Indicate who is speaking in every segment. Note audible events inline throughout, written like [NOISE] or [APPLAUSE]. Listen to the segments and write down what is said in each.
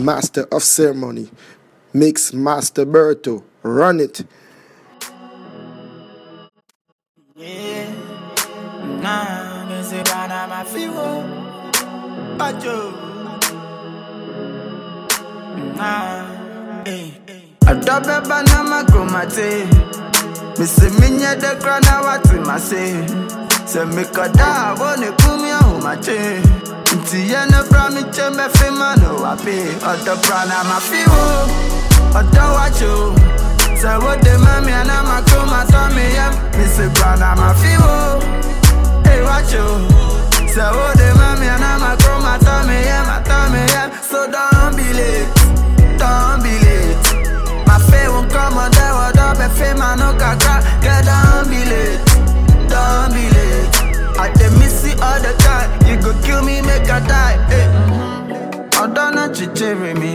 Speaker 1: master of ceremony. Mix Master Berto, run it.
Speaker 2: Nah, eh, adobe bana ma kromate. Me say minya ma say. Say me kada wone kumya umache. Nti ye no bra me fi ma no wapi. Odo brana ma fiwo, odo wacho. Say what the mommy and I'm a come at me, yeah. Me say brana ma fiwo. Hey, watch you. Say what the mommy and I'm a come at me, yeah, my tummy, yeah. So don't be late, don't be late. Won't come on there, what up, no kaka. Get don't be late, go kill me, make I die. Hey. Ọdọ́nà chichiri mi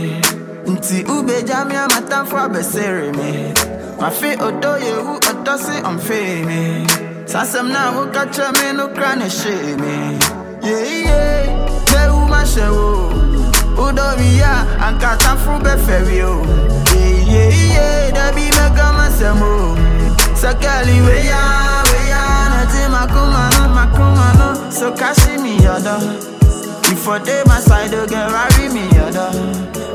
Speaker 2: Nti ube jami amatamfo abesere mi Mafi odo oh, yehu odo oh, si omfe mi Sasem na wuka che mi no kra ne she mi Yeah yeah. Mehu ma she wo Udo mi ya anka tamfo be feri o Yeah yeah yeah. Dabi mega ma se mo Sakali we ya we ya Nati makuma no makuma no So kashi mi yodo if for day my side, get marry me, other.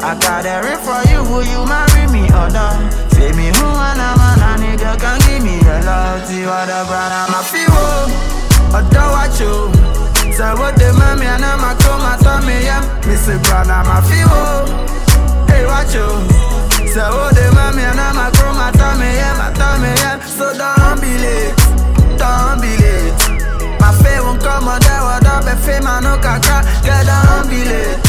Speaker 2: I got a ring for you, will you marry me, other? Say me who and I'm a nigga can give me a love. See what the brand I'm a feel. Other watch you. Say what the mommy and I'm a come at me, yeah. Me brand I'm a feel. Hey, watch you. Say what the mommy and I'm a come at me, yeah, my tummy, yeah. So don't be late, don't be late. My faith won't come on there, what up, if fame, I no kaka. Get don't be late,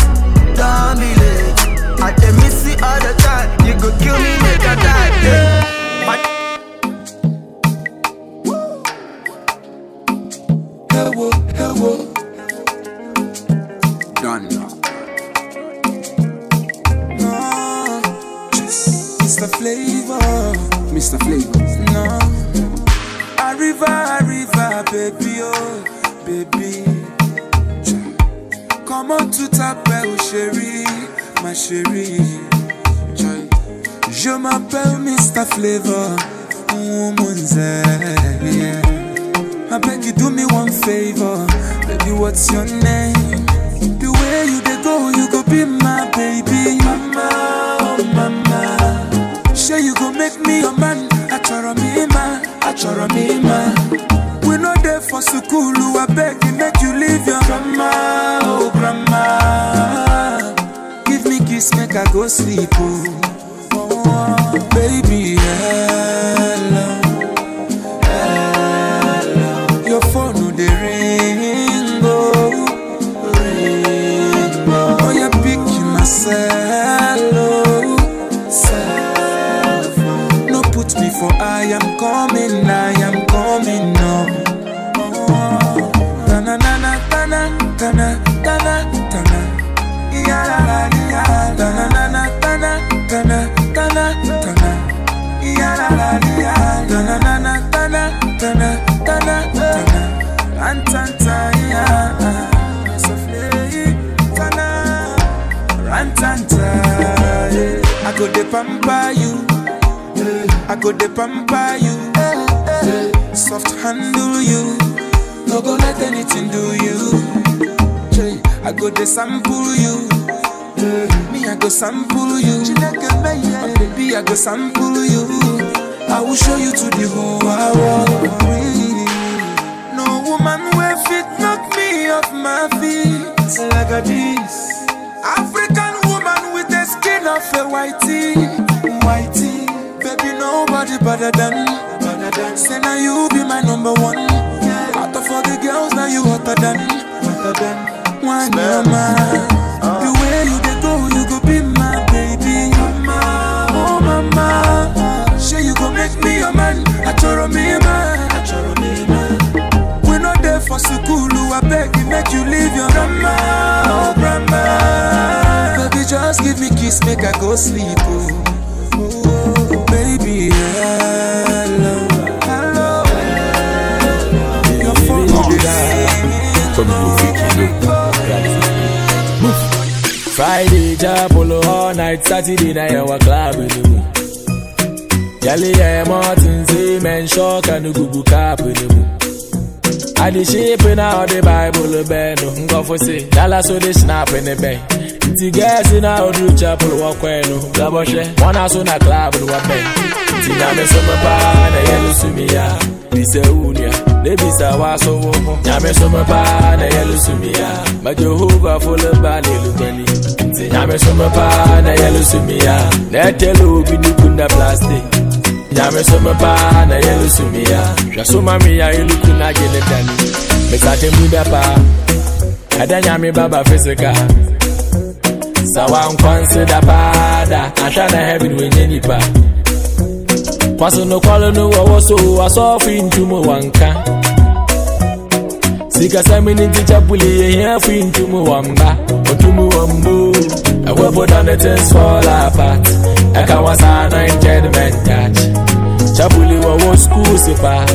Speaker 2: don't be late. I dey miss you all the time. You go kill me, make I die. Yeah. My
Speaker 3: Hello, hello. Done.
Speaker 4: No, Mr. Flavor,
Speaker 3: Mr. Flavor.
Speaker 4: no. Arriva, arriva, baby, oh, baby. Comment tout t'appelle, chérie, ma chérie. Je m'appelle Mr. Flavor, woman's yeah. I beg you do me one favor, baby. What's your name? The way you dey go, you go be my baby, mama, oh mama. Sure you go make me your man. I Achoro me man, achoro me. We no there for school, I beg you make you leave your grandma, oh grandma. Give me kiss, make I go sleep, oh. oh, oh, oh. baby, for I am coming, I am coming, now. Tana na tana tana tana tana. Tana na na tana tana tana tana. Ya, tana na na tana tana tana tana. Rantanta ya, sofle tana. Rantanta. I go de pamper. I go de pamper you. Soft handle you. No go let anything do you. I go de sample you. Me, I go sample you. Oh, baby, I go sample you. I will show you to the whole world. No woman will fit knock me off my feet like a this. African woman with the skin of a whitey be nobody better than, better than. Say now you be my number one. Yeah. Out of all the girls, now you hotter than, hotter than. One you're mine, the ah. way you dey go, you go be my baby. Mama. Oh mama, say you go make me your man. I me man, I me man. We no there for school, I beg you make you leave your grandma, oh grandma. Baby, just give me kiss, make I go sleep. Oh.
Speaker 5: Friday, Japolo all night, Saturday night, our club in the moon. Yali, yeah, Martin, say, man, shock and the Google the moon. I the shape in all the Bible, Ben, go for say, Dallas, so they snap in the bay. Ti guys in our do chapel, walk when, double share, one house on a club, and what bay. Ti Name Summer Bar, the yellow Sumia, Bisa Unia, the Bisa Waso, Name Summer Bar, the yellow Sumia, but Jehovah full of body, Lugani. Ti Name Summer Bar, the yellow Sumia, Netelu, Binukunda plastic. Nyame so me pa na yelu sumia Hwɛ so me ya yelu kuna gye ne dani Mesate mu da pa Ɛda nyame baba physical Sawa nkwanse da pa da Ahwɛ na heaven wenye nipa Kwaso no kwalo no wɔwɔ so Asɔfo ntumu wanka Sika sɛmi ni tikya puli Yehia fi ntumu wamba Otumu wambo Ɛwɛ boda ne things fall apart Ɛka wasa na enchantment touch Chapuli wa wo school si pa.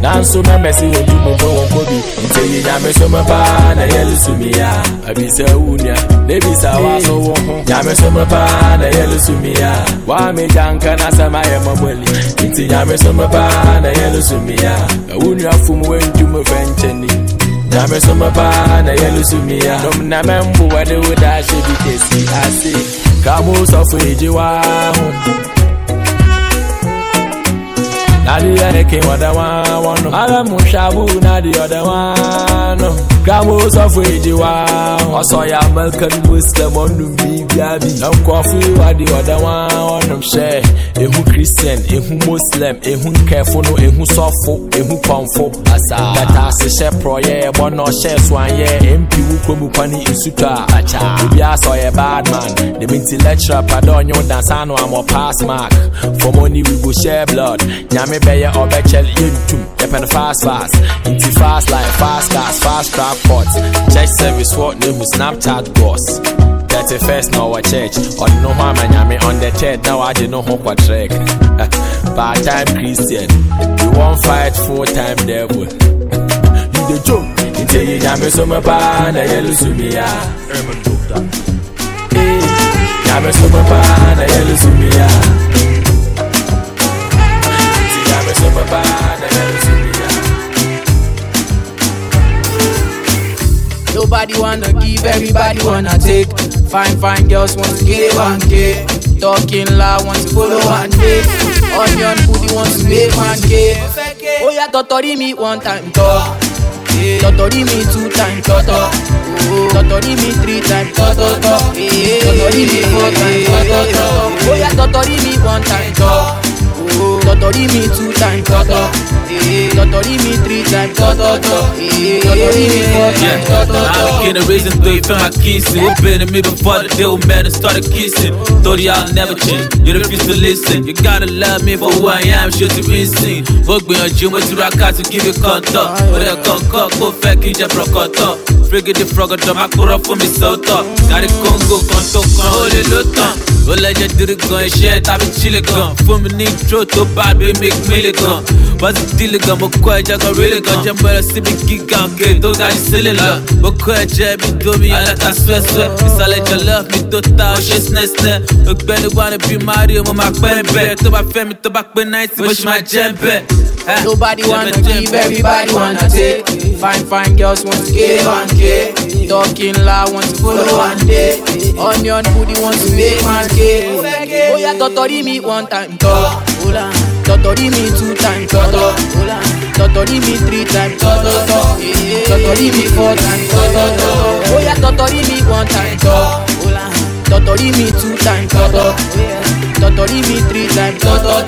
Speaker 5: Nanso na mesi wo du mo wo ko bi Nte yi nyame so me pa na yelu sumi ya Abisa unya ne bisa wa so wo ho Nyame so me pa na yelu sumi ya Wa me janka na sama ye maboli Nte nyame so me pa na yelu sumi ya Unya fum we ndu mo fencheni Nyame so me pa na yelu sumi ya. Dom na membu wa de wo da she bi kesi ase Kamo so fu eji wa ho na the other king what the one one no ala mushabu na the other one no. Gamo so for eji wa oso ya american muslim on no bi bia bi na nkofu wa the other one one no share ehu christian ehu muslim ehu nkefo no ehu sofo ehu konfo asa. Kata se she proye bo no share so anye mp wu kromu kwani acha. Obi aso ye bad man. The minti lecturer pardon you dance anu am pass mark. For money we go share blood. Nyame bɛyɛ ɔbɛkyɛl yɛntum yɛpɛno fast fast. Nti fast life fast cars fast track pot church service wɔ ne hu snapchat boss. 31st na ɔwɔ church. Ɔde no ho ama nyame on the third na wagye no ho kɔtrɛk [LAUGHS] part time christian. You won fight full time devil. [LAUGHS] You dey joke nti yi nyame so me paa na yɛlu sumia nyame so me paa na yɛlu sumia
Speaker 6: Nobody wanna give, everybody wanna take. Fine, fine girls want to get one K. Talking loud, want to follow one day. Onion booty want to make one K. Oh yeah, totori me one time, talk. Totori me two time, toto. Totori me three time, toto. Totori me four time, toto. Oh yeah, totori me one time, talk. Totori me two time, toto. Eh, eh, Totori me three time, toto. Totori eh, me four time, toto.
Speaker 7: I'm getting reason three for my kissing. Who been to me before the deal man and started kissing? Thought y'all never change. You refuse to listen. You gotta love me for who I am. Shit you insane. Fuck me on gym with the rock out to give you contact. But I can't cock, go fake, you just broke out. Frigate the frog, dumb, I could up for me so tough. Got it Congo, conto, con, hold it, look on. Ó lẹ́jẹ̀ dírí gan iṣẹ́ tàbí chile gan Fún mi ní intro tó bá bí make mílì gan Wọ́n ti dílé gan mo kọ́ ẹja gan rélé gan Jẹ́ mọ́ra síbi gíga òkè tó ga ní Mo kọ́ ẹ̀jẹ̀ mi domi aláta swẹ́swẹ́ Ìsàlẹ̀ jọlọ́ mi tó ta ọṣẹ sinẹ́sinẹ́ Ògbẹ́ni wà ní bí Mario mo máa pẹ́ bẹ́ẹ̀ Tó bá fẹ́ mi tó bá pé náìtì mo ṣì máa jẹ́ bẹ́ẹ̀.
Speaker 6: Nobody wanna give, everybody wanna take. Fine, fine girls want to get one K. Talking loud, want to follow one day. Onion booty want to make K. Oh yeah, totori me one time, talk. Totori me two time, toto. Totori me three time, toto. Totori me four time, toto. Oh yeah, totori me one time, talk. Totori me two time, toto. Totori me three time, toto.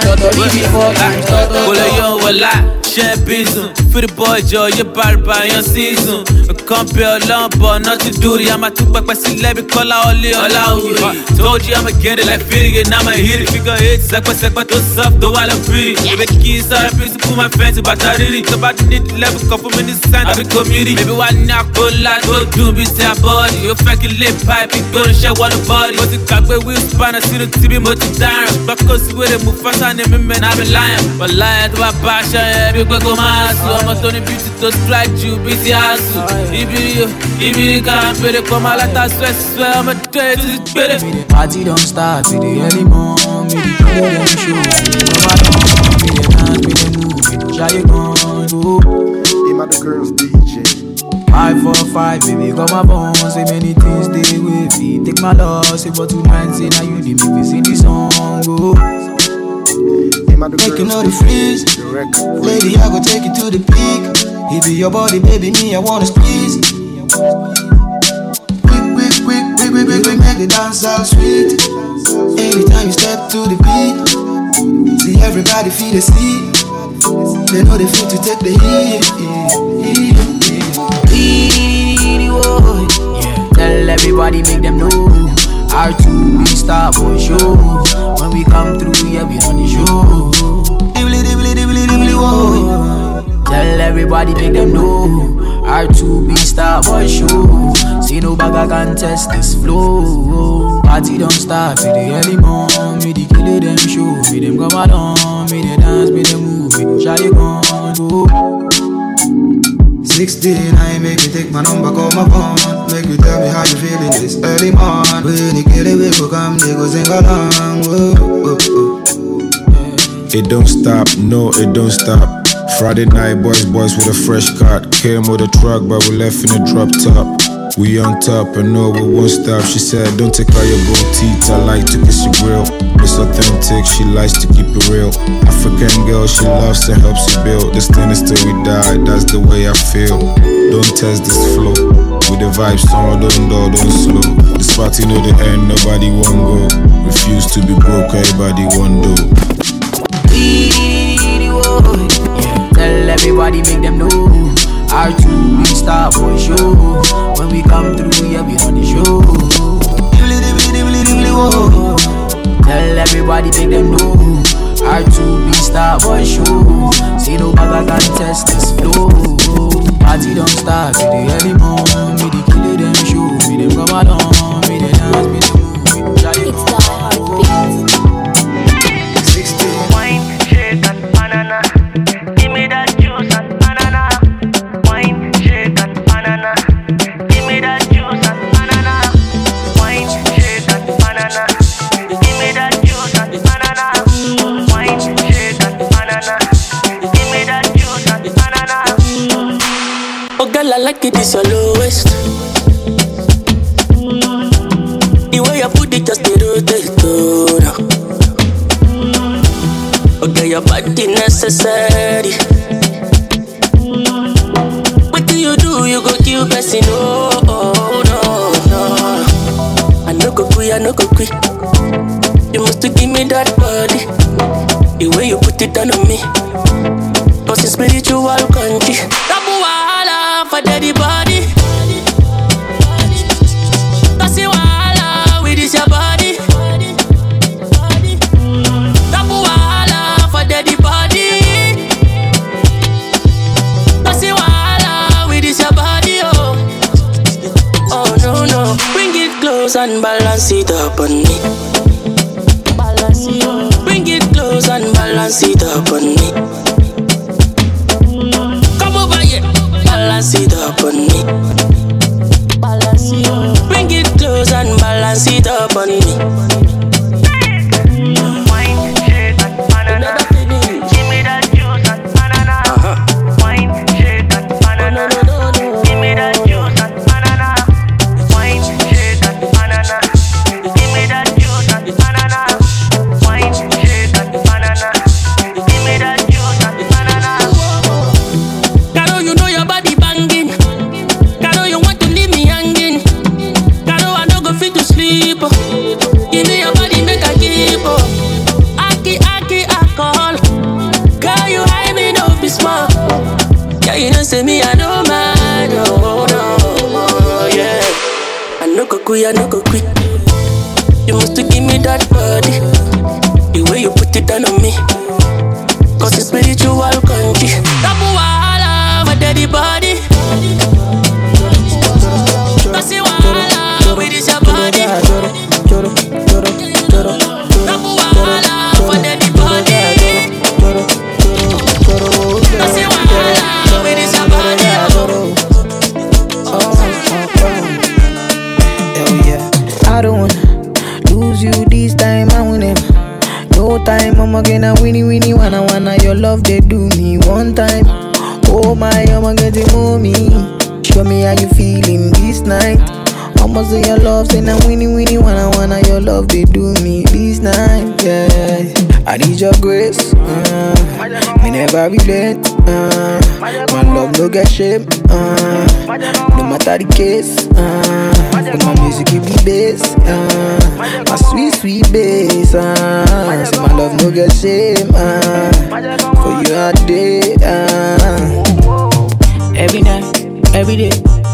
Speaker 6: Totori me four time, toto.
Speaker 7: Kò lè yọ wọ ṣe bísùn. Fúdi bọ́ ìjọ yẹ bàrìbà yan season. kan bẹ ọlọ́run bọ̀ nothing dúrí a máa tún pẹpẹ sílẹ̀ bí kọ́lá ọlé ọlá òye told you i'ma get it like fitty and i'ma hit it. Figure eight sẹpẹsẹpẹ tó soft tó wà lọ free bébè kí sọ̀rọ̀ bí sùkú máa fẹ́ ti bàtà rírì tó bá ní level kan fún mi ní cent àbí community bébè wà ní àkólá tó dùn bí ti àbọ̀dì ó fẹ́ kí lè pipe gbóhùn iṣẹ́ wọnú bọ́ọ̀dì mo ti gbàgbé wheel spanner sínú tíbi mo ti dáràn gbọ́kọ̀ sí wèrè mú fásá ni mímẹ́ náà bí láyàn wàláyà tó bá bá aṣọ yẹn bí pé kó máa sùn ọmọ tó ní beauty tó strike ju bí ti àásù ibiri o ibiri ká péré kọ́ máa látà sweat ọmọ tó yẹ ti gbére.
Speaker 6: Me the party don't start, me the early morn, me the kill them show, me the rubber down, me the dance, me the move, me the shy gun, oh.
Speaker 8: Him and the girls DJ.
Speaker 6: Five four five, baby, got my bones, say many things stay with me. Take my loss, say but tonight, say now you the make me sing this song, oh.
Speaker 8: Him and the
Speaker 9: Make you know
Speaker 8: girls
Speaker 9: the freeze.
Speaker 8: the record.
Speaker 9: Lady, I go take you to the peak. If it your body, baby, me, I wanna squeeze. Quick, quick, quick, quick, quick, quick, quick, make the dance all sweet. Anytime you step to the beat, see everybody feel the seat. They know they feel to take the heat. heat,
Speaker 6: Beady boy, yeah. Tell everybody, make them know. R2 we star boy show. When we come through, yeah, we on the show.
Speaker 9: Dibbly, dibbly, dibbly, dibbly, whoa.
Speaker 6: Tell everybody, make them know. R2B Star Boy Show. See no bag can test this flow. Party don't start for the early morn. Me the kill them show. Me them come along. Oh. Me they dance, me they move. Me the gun. Oh.
Speaker 9: 16, I make you take my number, call my phone. You tell me how you feeling this early morning. When you get away, go come, they go sing along. Whoa, whoa, whoa.
Speaker 10: It don't stop, no, it don't stop. Friday night, boys, boys with a fresh cut. Came with a truck, but we left in a drop top. We on top and no, we won't stop. She said, Don't take out your gold teeth. I like to kiss your grill. It's authentic, she likes to keep it real. African girl, she loves and helps you build. This thing is till we die, that's the way I feel. Don't test this flow. With the vibes on, don't do, don't slow. This party know the end, nobody won't go. Refuse to be broke, everybody won't do.
Speaker 6: Tell everybody, make them know. R2B Star Boy Show. When we come through, yeah, we on the show. Tell everybody, make them know. R2B Star Boy Show. See no bag can test this flow. Party don't start for the early morn. Me the kill them show. Me them come along. Me they dance, me they move. Me jolly
Speaker 11: It's the heartbeat.
Speaker 12: Like it, it's your lowest. The way you put it just rotate. Oh girl, your body necessary. What do you do? You go kill person, oh, oh no, no. I no go quit, I no go quit. You must give me that body. The way you put it down on me. Cause it's spiritual country. Daddy body. With this your body. Tabu wahala for daddy body. With this your body, oh. Oh no no, bring it close and balance it up on me. Bring it close and balance it up on me. It know say me, I don't mind. Oh, no, oh, yeah. I know go quick, I know go quick. You must give me that body. The way you put it down on me. Cause it's spiritual country. Double wall, my daddy body.
Speaker 6: Time, I'ma a winnie winnie wanna wanna your love they do me one time. Oh my, I'ma get it mommy. Show me how you feeling this night. I'ma say your love, say now winnie winnie wanna wanna your love they do me this night. Yeah, I need your grace. Uh, me never relent. Uh, my love no get shame. Uh, no matter the case. Uh, my music give me bass. Uh, my sweet sweet bass. Uh, say my love no get shame. Uh, for you all day. Uh. Every night, every day,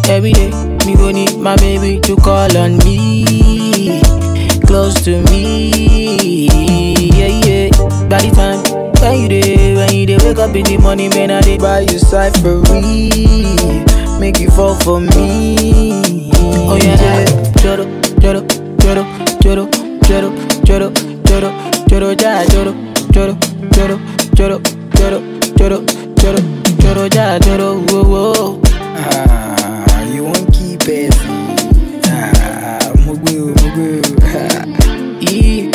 Speaker 6: every day, me go need my baby to call on me, close to me. Yeah, yeah. By the time when you day, when you day, wake up in the morning, man, I dey buy you cyphery, make you fall for me. Oh yeah, choro, choro, choro, choro, choro, choro, choro, choro, ja, choro, choro, choro, choro, choro, choro, choro, choro, ja, choro, whoa, whoa. Ah, you won't keep it. Ah, mugu, mugu. Yeah.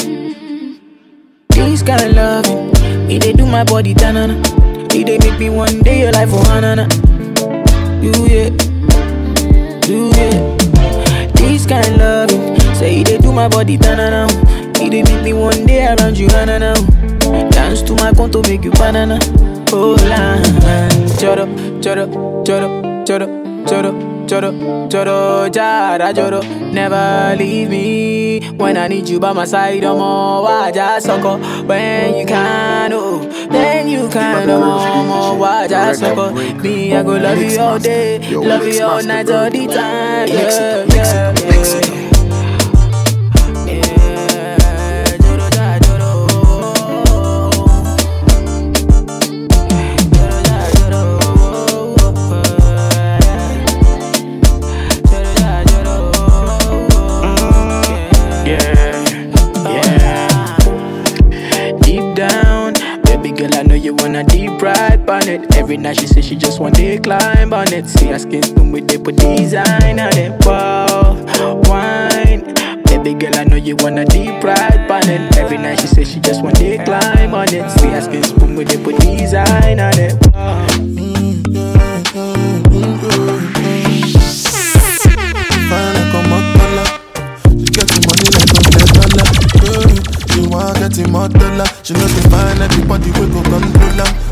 Speaker 6: This kind of love, it they do my body tanana. It they make me one day your life for hanana. You yeah, you yeah. This kind of loving, say it they do my body tanana. It they make me one day around you hanana. Dance to my conto make you banana. Oh la, choro, choro, choro, choro, choro, choro, choro, jara choro. Never leave me when I need you by my side. I'm all why just sucker when you can. Oh kinda want more. watch I smoke Me, I go love you all day. Love you all night, all the time, yeah. Every night she say she just want to climb on it. See her skin spoon with they put design on it. Wow, wine. Baby girl, I know you wanna deep ride on it. Every night she say she just want to climb on it. See her skin spoon with they put design on it. Wow.
Speaker 13: Fine. She get money like a ten dollar. She want get the find everybody we go control her.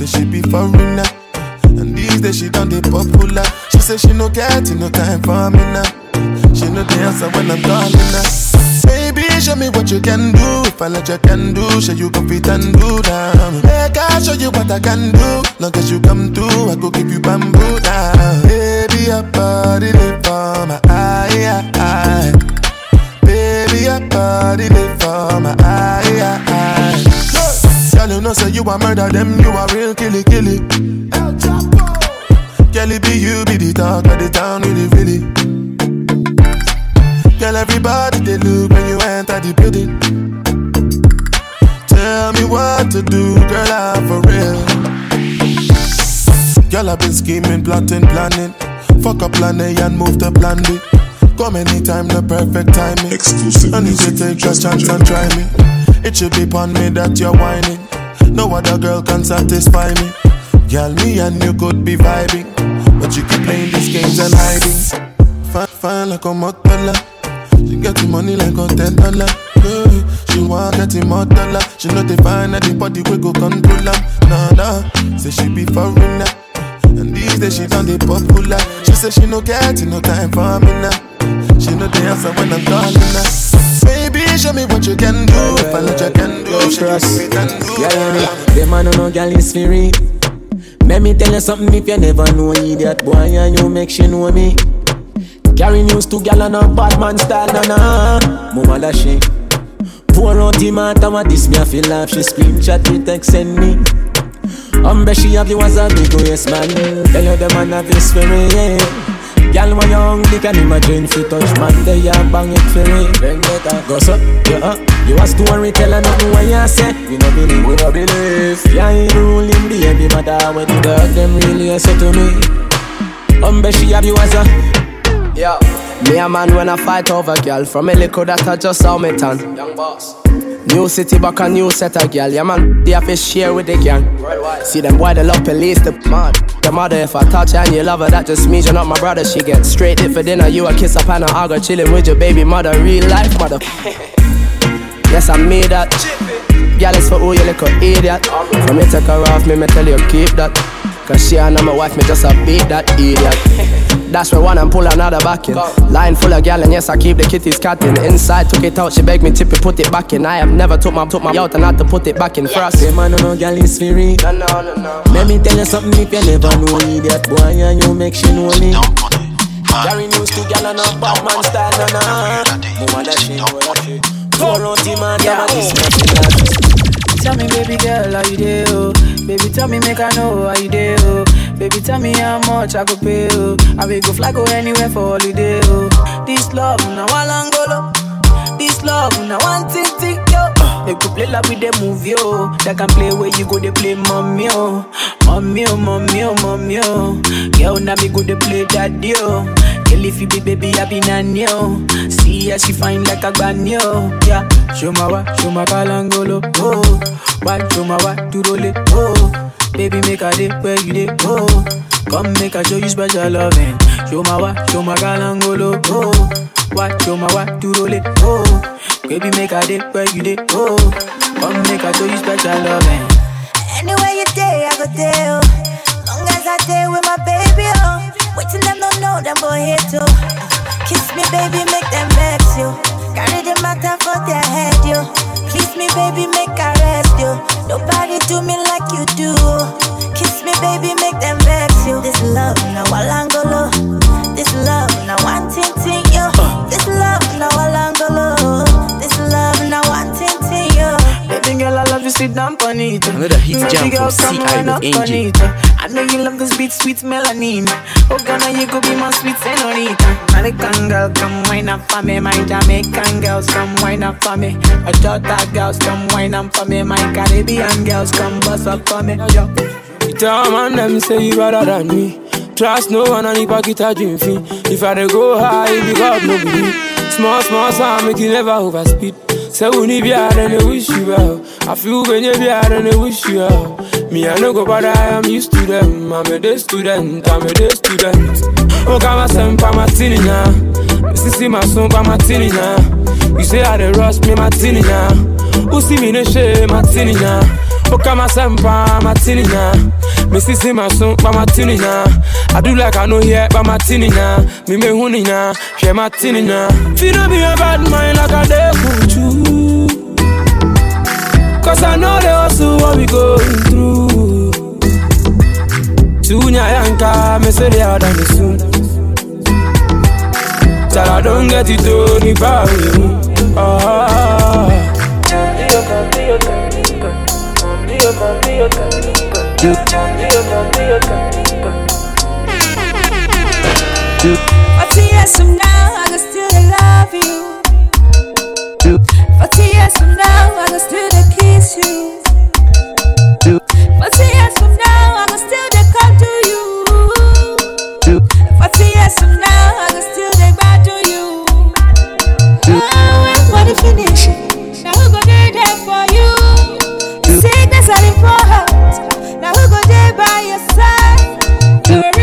Speaker 13: Say she be foreigner. And these days she done the popular. She say she no get no time for me now. She no answer when I'm calling now. Baby, show me what you can do. If I let you can do, show you go fit and do down. Make I show you what I can do. Long as you come through, I go give you bamboo down. Baby, your body live for my eye, eye. Baby, your body know say you a murder them, you a real killy killy. El Chapo. It be you be the talk of the town, really really. Girl, everybody they look when you enter the building. Tell me what to do, girl, I'm for real. Girl, I've been scheming, plotting, planning. Fuck up plan A and move to plan B. Come anytime, the perfect timing. Exclusive. I need to take a chance and try me. It should be upon me that you're whining. No other girl can satisfy me. Girl, me and you could be vibing. But you keep playing these games and hiding. Fine, fine like a motola. She get the money like a ten dollar. Yeah, she want get the more. She know they find anybody we go control her. Nah nah, say she be foreigner. And these days she done the popular. She say she no get no time for me now. She know the answer when I'm calling her. Baby, show me what you can do. If I let you can do, show you what you can do.
Speaker 5: Yeah, yeah, Them man no know girl is free. Let me tell you something if you never know idiot boy and you make she know me.
Speaker 14: Carry news to gal and a bad man style, na na. Mama da shame. Pour out the matter, what this me I feel laugh. She scream, chat, me text, send me. Umbre she have you as a big oh, yes man. Tell you the man have this for me. Yeah. Girl when you hungry can imagine fi touch man They ya bang it for me. Vendetta Go so, Yeah, you uh. You a story teller nothing what you say. We no believe, we no believe. Yeah, you ruling baby mother When the dog them really a say to me. Umbre she have you as a
Speaker 15: Yeah. Me a man when I fight over girl. From a liquor that I just saw me tan. Young boss. New city back a new set of girl. Yeah man, they have to share with the gang. See them boy, they love police, the mad The mother, if I touch her and you love her That just means you're not my brother. She get straight hit for dinner. You a kiss up and I go chilling with your baby mother. Real life mother. [LAUGHS] Yes, I made that. Girl, it's for who you little idiot. From me take her off, me, me tell you keep that. Cause she and my wife, me just a beat that idiot [LAUGHS] That's where one and pull another back in. Line full of gal and yes, I keep the kitties catting Inside, took it out, she begged me tip it, put it back in. I have never took my, took my out and had to put it back in. First
Speaker 14: Say man, no, no, gal is free
Speaker 15: No, no, no, no.
Speaker 14: Let me tell you something if you never know that boy and you make she know me. Carry news to gal and a bad man style, na na Mama that shit, boy, that shit Pour out the man, yeah, this man, she like this
Speaker 6: Tell me, baby girl, how you dey, oh? Baby, tell me, make I know how you dey, oh? Baby, tell me how much I go pay, oh? I will go fly, go anywhere for holiday, oh? This love, now one angolo. This love, now one thing, thing, yo. They could play like with the movie, oh. They can play where you go, they play mommy, oh. Mommy, oh, mommy, oh, mommy, oh. Girl, now me go, they play daddy, oh. Girl, if you be baby, I be nanny, oh. See how she fine like a granny, oh. Yeah, show my wa, show my kalangolo, oh. Why, show my wa, to roll it, oh. Baby, make a day where you dey, oh. Come make a show you special loving. Show my wa, show my kalangolo, oh. Why, show my wa, to roll it, oh. Baby, make a day where you dey, oh. Come make a show you special loving.
Speaker 16: Anywhere you day, I go there. Oh. Long as I stay with my baby, oh. Waiting them don't know them go here too. Kiss me, baby, make them vex you. Carry the matter for their head, yo. Please me, baby, make I rest you. Nobody do me like you do. Kiss me, baby, make them vex you. This love, now walangolo. This
Speaker 6: I love you, sit down on it.
Speaker 17: Another hit jam from CI
Speaker 6: wind
Speaker 17: with
Speaker 6: up
Speaker 17: Angel.
Speaker 6: I know you love this beat, sweet melanin. Oh, Ghana, you could be my sweet senorita. American girl, come wine up for me. My Jamaican girls, come wine up for me. My Jota girls, come wine up for me. My Caribbean girls, come bust up for me. Yo.
Speaker 14: You tell man them say you better than me. Trust no one and if I get a dream fee. If I dey go high, it be God no be me. Small, small sound make you never overspeed. Say we need be and they wish you well. I feel when you be and they wish you well. Me I no go bother, I am used to them. I'm a day student, I'm a day student. Oh, come on, pa martini now. Sissy my son pa martini now. You say I dey rush me martini now. Who see me no shame martini now. Oh, come on, pa martini now. Me sissy my son pa martini now. I do like I know here pa martini now. Me me huni now, share martini now. Feel no be a bad mind like I dey kuchu. Cause I know they also what we going through. Tunya yanka, me say they are the soon. Till I don't get it done, if I will. Ah.
Speaker 16: Forty years from now, I can still love you. Forty years from now, I can still kiss you. Forty years from now, I can still come to you. Forty years from now, I can still you. It finish, now who go there there for you? Sickness and important, now who by your side? You're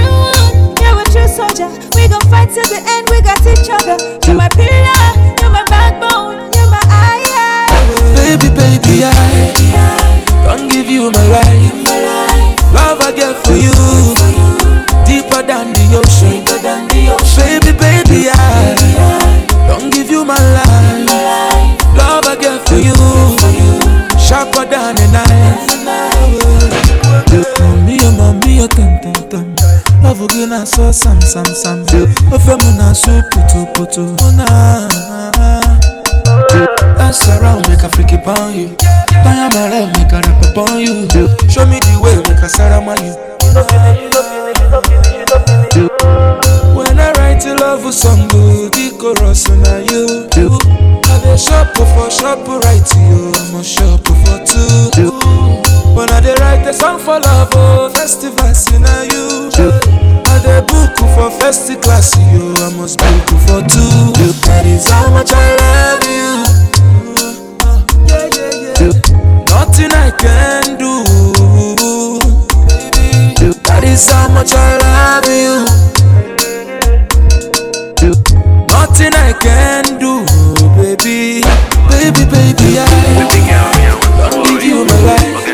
Speaker 16: fight till the end, we got each other. You're my pillar, you're my backbone, you're my eye.
Speaker 4: Baby, baby, I don't give you my life. Love I get for you, deeper than the ocean. Baby, baby, I don't give you my life. Love I get for you, sharper than a knife. Mommy, Ovu gị na-asọ sam sam sam. Ofe m na-asọ putu putu. Na ah, ah. Dance around make a freaky upon you. Tanya my love make a rap upon you. Show me the way make a sarama you When I write a love song, the chorus na you. Dey shop for shop right you mo shop for two When I dey write a song for love oh festivals you know you I dey book for first class you I must book for two That is how much I love you. Nothing I can do that is how much I love you. Nothing I can
Speaker 18: do. Baby, baby, baby, I think you
Speaker 19: my
Speaker 20: life.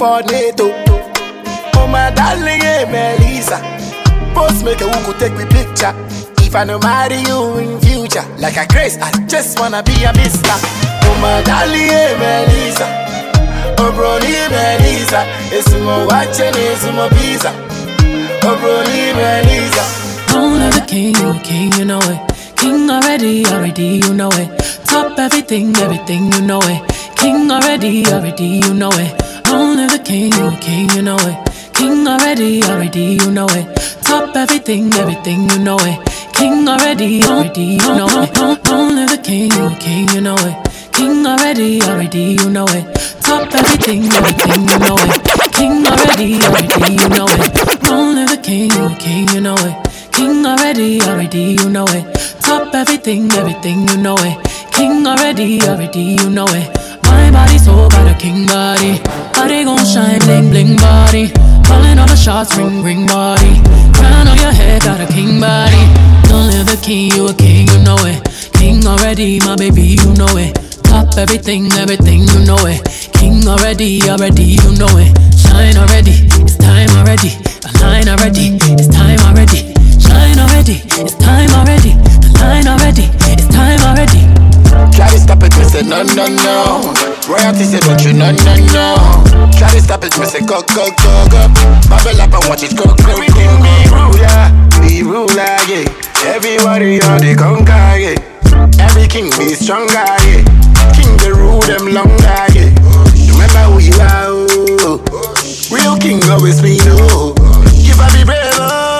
Speaker 21: NATO. Oh my darling, hey Melissa. Post make a who could take me picture. If I no marry you in future, like a grace, I just wanna be a mister. Oh my darling, hey Melissa. Oh brony Melissa. It's more watching, it's more pizza. Oh brony Melissa.
Speaker 22: Crown of the king, you a king, you know it. King already, already, you know it. Top everything, everything, you know it. King already, already, you know it. Crown of the king, king, you know it. King already, already, you know it. Top everything, everything, you know it. King already, already, you know it. Crown of the king, king, you know it. King already, already, you know it. Top everything, everything, you know it. King already, already, you know it. Crown of the king, king, you know it. King already, already, you know it. Top everything, everything, you know it. King already, already, you know it. My body so got a king body. Body gon' shine, bling, bling body. Calling all the shots, ring, ring body. Crown on your head, got a king body. Don't live the king, you a king, you know it. King already, my baby, you know it. Top everything, everything, you know it. King already, already, you know it. Shine already, it's time already. Align already, it's time already. Shine already, it's time already. Align already, it's time already.
Speaker 21: Try to stop it, me say no, no, no. Royalty say don't you, no, no, no. Try to stop it, me say go, go, go, go. Bubble up and watch it go, go, go. Be ruler, be ruler, yeah. Everybody on the conquer, yeah. Every king be stronger, yeah. King the rule them longer, yeah. Remember who you are, oh. Real king always be no. Give up be brave, oh.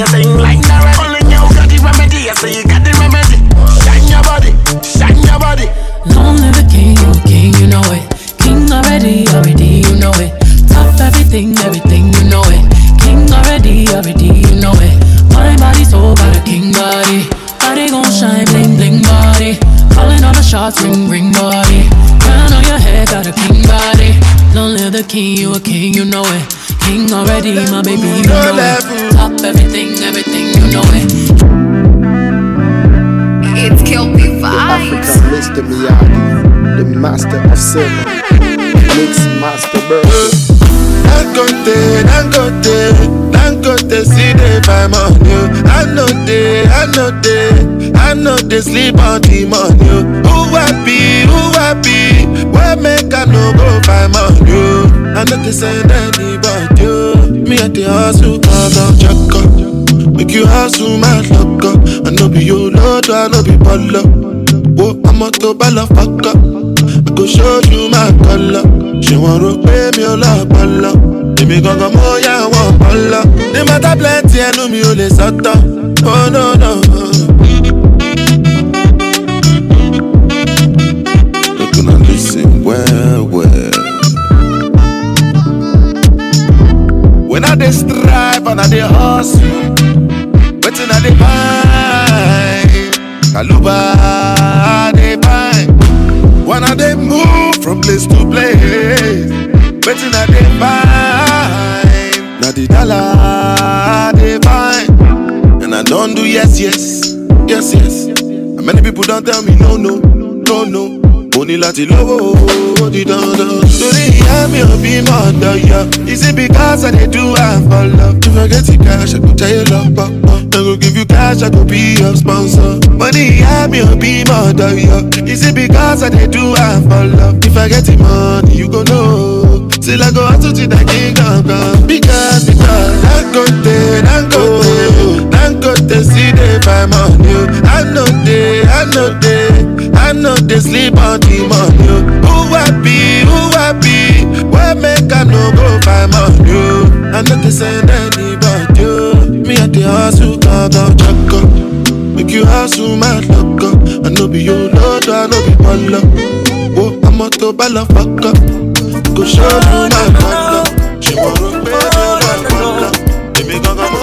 Speaker 21: Already, I say you line. Only you got the remedy, say you got the remedy. Shine your body, shine your body.
Speaker 22: Long live the king, you a king, you know it. King already, already, you know it. Tough everything, everything, you know it. King already, already, you know it. My body so got a king body. Body gon' shine, bling, bling body. Calling all the shots, ring, ring body. Crown on your head, got a king body. Long live the king, you a king, you know it. King already, my baby, you know it. Top everything, everything, you know it.
Speaker 16: It's Kelpie
Speaker 8: The
Speaker 16: Vibes.
Speaker 8: African Mr. Miyagi, the master of ceremony, mix master bird.
Speaker 13: Dangote, Dangote, Dangote, see they buy money. I know they, I know they, I know they sleep on the money. oh. Who happy, who happy, where make I no go buy money? I know they send anybody. Me at the hustle, cause I'm. Make you hustle, my luck up. I know be your lord, I know be baller. Whoa, I'm a to balla fuck up. I go show you my color. Ṣé wọ́n rò pé mi ò lọ́pọlọ? Èmi gangan mo yá wọn pọlọ. Ní mọ́tà plenty ẹnu mi ò lè sọ́tọ̀. Oh no no. Look and listen well well. When I dey strive and I dey hustle, wetin I dey find? Kaluba dey find. When I dey move from place to place, wetin I dey find? Na the dollar dey find. And I don do yes yes, yes yes. And many people don tell me no no, no no. Mo ní láti lówó ó di dandan. Torí ìyá mi ò bí mọ̀ ọ̀dọ̀ yọ. Is it because I dey do am for love? If I get the cash, I go tell you love pọ̀pọ̀. I go give you cash, I go be your sponsor. Mo ní ìyá mi ò bí mọ̀ ọ̀dọ̀ yọ. Is it because I dey do am for love? If I get the money, you go know. Till I go hustle till I king come Because, because, Dangote, Dangote, Dangote, see they money. oh. I know they, I know they. I know they sleep on the money. Who happy, who happy? Where make I no go buy money? I know they send oh. Me at the hustle, God, I'll check up. Make you hustle, my luck up. I know be your lord, I know be baller. Oh, I'm a to balla fuck up. go show you my wonder. She want to pay you my wonder. Let me go go.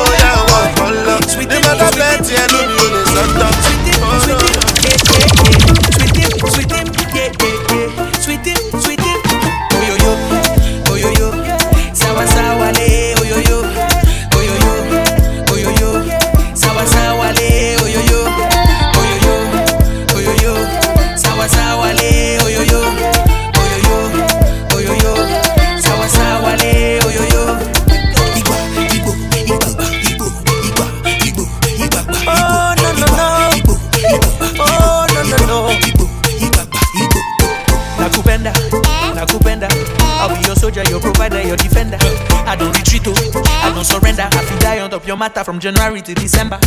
Speaker 13: I don't retreat, oh, I don't surrender. I feel die
Speaker 23: on top your matter from January to December.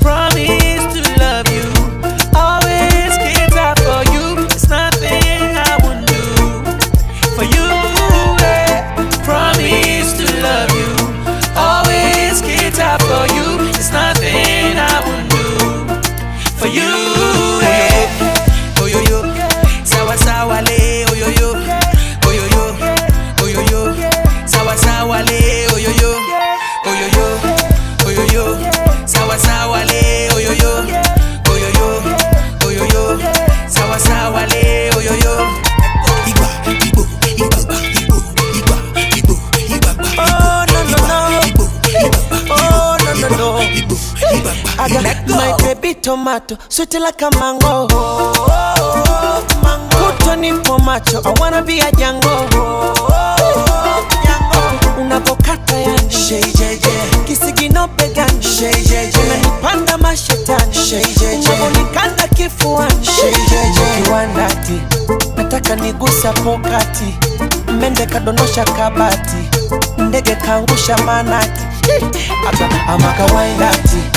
Speaker 23: Promise to love you.
Speaker 19: Tomato, sweet like a mango. Kuto nipo macho, I wanna be a Django. Unapokata yani. Shejeje, kisigino begani shejeje, unanipanda mashetani. Shejeje, unaponikanda kifuani. Shejeje, kiwandati nataka nigusa pokati, mende kadondosha kabati, ndege kaangusha manati. Ama kawaindati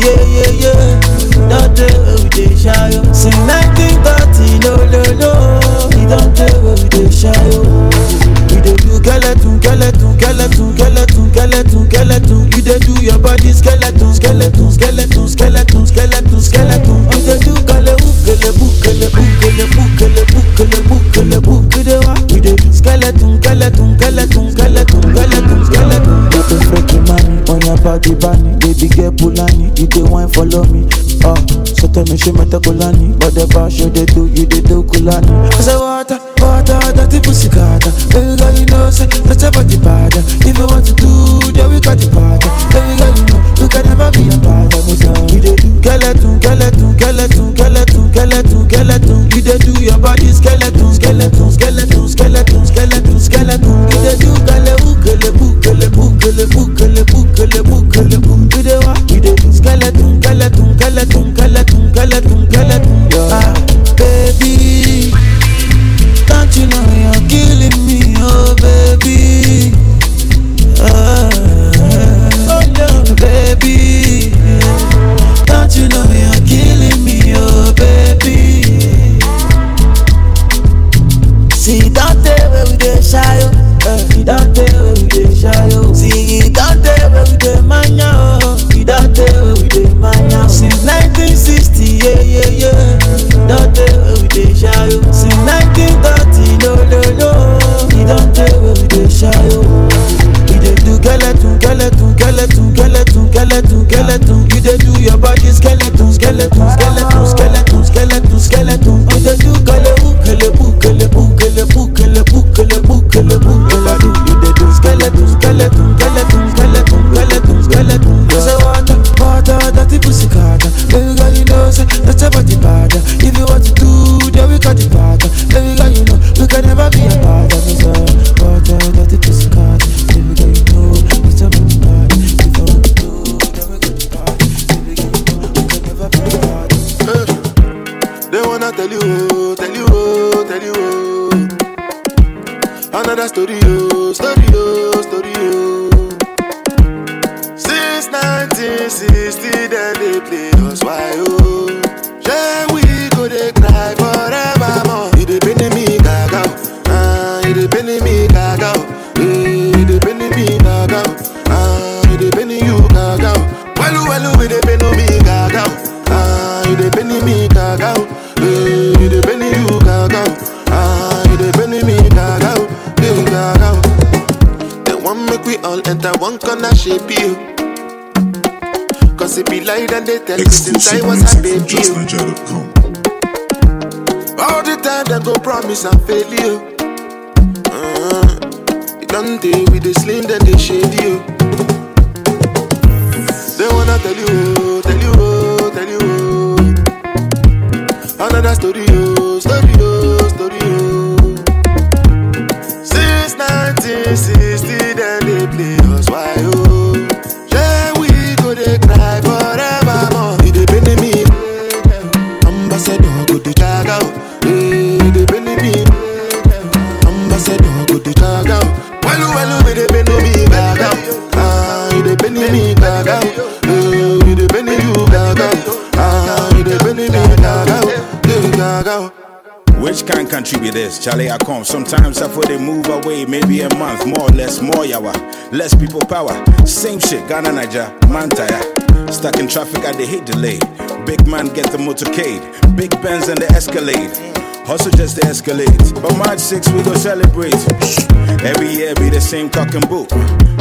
Speaker 19: yeah yeah yeah, down there where we dey shy oh. Since 1930 no no no, down there where we dey shy oh. We dey do skeleton skeleton skeleton skeleton skeleton skeleton. You dey do your body skeleton skeleton skeleton skeleton skeleton skeleton. You dey do kale ukele bukele bukele bukele bukele bukele bukele wa. We dey do skeleton skeleton skeleton your body bunny, baby girl Pulani, you dey wine follow me. Oh, so tell me she meta Kulani, but the bash you dey do, you dey do Kulani. I say water, water, dirty pussy carter. Baby girl you know say that's about the bad. If you want to do, then we got the bad. Baby girl you know you can never be a bad. Say uh, we do skeleton, skeleton, skeleton, skeleton, skeleton, skeleton. You dey do your body skeleton, skeleton, skeleton, skeleton, skeleton, skeleton. You dey do kale ukele bukele bukele bukele bukele bukele bukele. You dey wa? You dey do skeleton, skeleton, skeleton, skeleton, skeleton, skeleton. Ah, baby. Skeleton, skeleton, skeleton, skeleton, skeleton, skeleton. You dey do your body skeleton, skeleton, skeleton, skeleton, skeleton, skeleton. You dey do kale ukele bukele bukele bukele bukele bukele bukele do. You dey do skeleton, skeleton,
Speaker 13: tell me since I was a baby. All the time they go promise and fail you. Uh, it don't with the slim then they shade you.
Speaker 24: Kind this? Charlie, I come. Sometimes feel they move away, maybe a month, more or less, more yawa. Less people power. Same shit, Ghana, Niger, man tire. Stuck in traffic, I they hate delay. Big man get the motorcade. Big Benz and the Escalade. Hustle just to escalate. But March 6, we go celebrate. Every year be the same and book.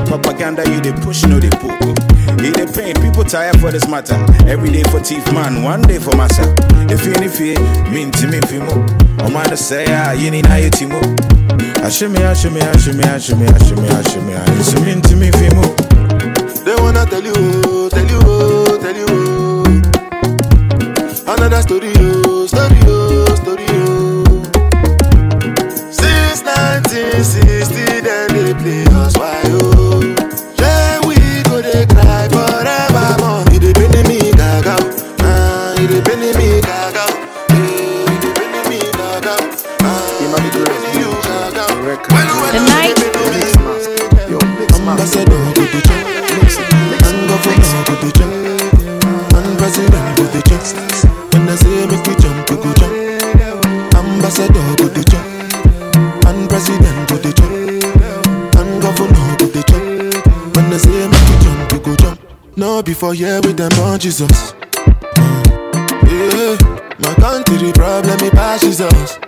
Speaker 24: Propaganda, you they push, no they poop. He they pain, people tired for this matter. Every day for teeth man, one day for massa. If you any fear, mean to me fimo. Oh man, say ah, you need I timo. Oh. Ashimi, ah, ashimi, ah, ashimi, ah, ashimi, ashimi, ashimi, It's mean to me fimo.
Speaker 13: They wanna tell you, tell you, tell you. Another story, oh, story, oh, Before here with them on Jesus. Yeah, my country problem it pass Jesus.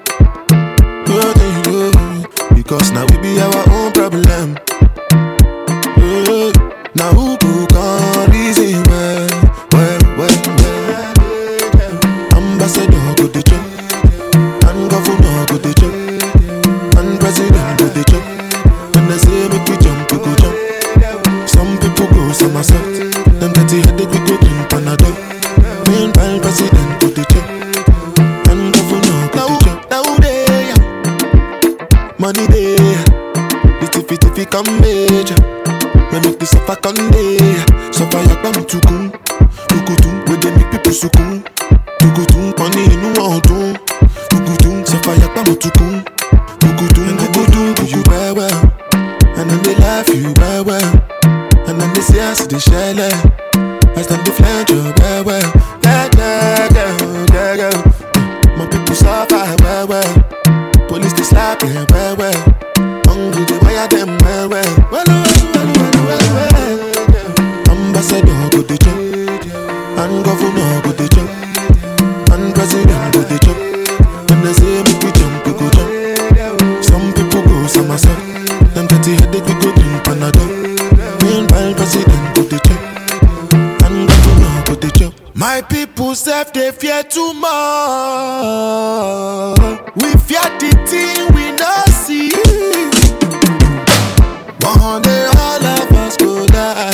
Speaker 13: All of us go die.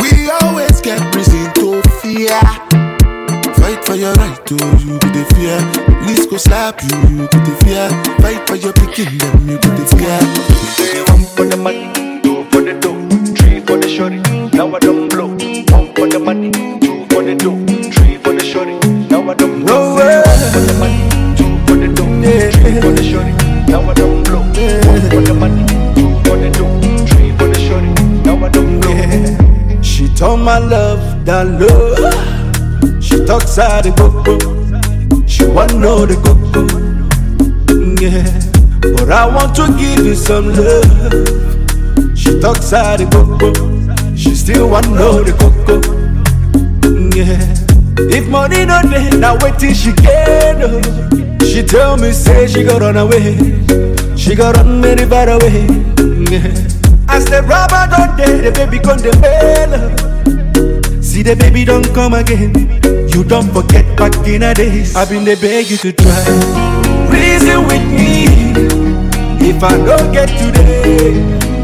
Speaker 13: We always get reason to fear. Fight for your right to you go the fear. Police go slap you, you go the fear. Fight for your picking
Speaker 19: that love. She talks out the coco. She want know the coco. Yeah, but I want to give you some love. She talks out the coco. She still want know the coco. Yeah, if money no dey, now wait till she get. Oh. She tell me say she got run away. She got run very far away. Yeah. As the rubber don't dey, the baby come the fail the baby don't come again. You don't forget back in the days. I've been the beg you to try. Reason with me. If I don't get today,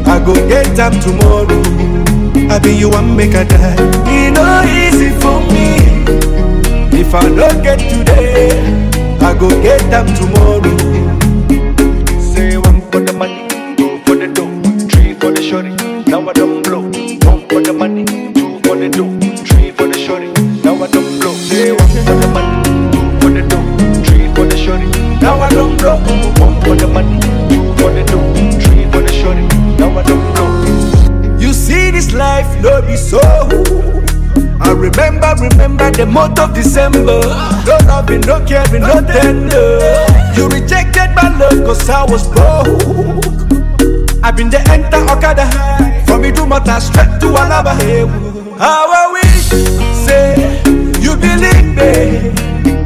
Speaker 19: I go get them tomorrow.
Speaker 11: I be you one make a die. It no easy for me. If I don't get today, I go get them tomorrow. the month of December. No loving, no caring, no tender. You rejected my love cause I was broke. I've been the enter Okada high. From matter, straight to another. How I wish, say, you believe me.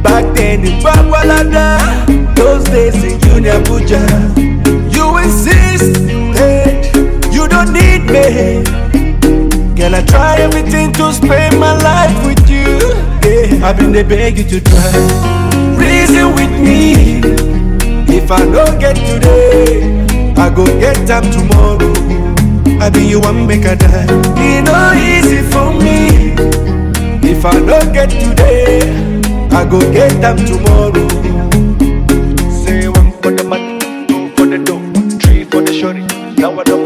Speaker 11: Back then in Gwagwalada, those days in Junior Abuja. You insisted, you don't need me. Girl, I try everything to spend my life with I've been they beg you to try. Reason with me. If I don't get today, I go get them tomorrow. I be you one make a die. It no easy for me. If I don't get today, I go get them tomorrow. Say one for the money, two for the dough, three for the shorty. Now I don't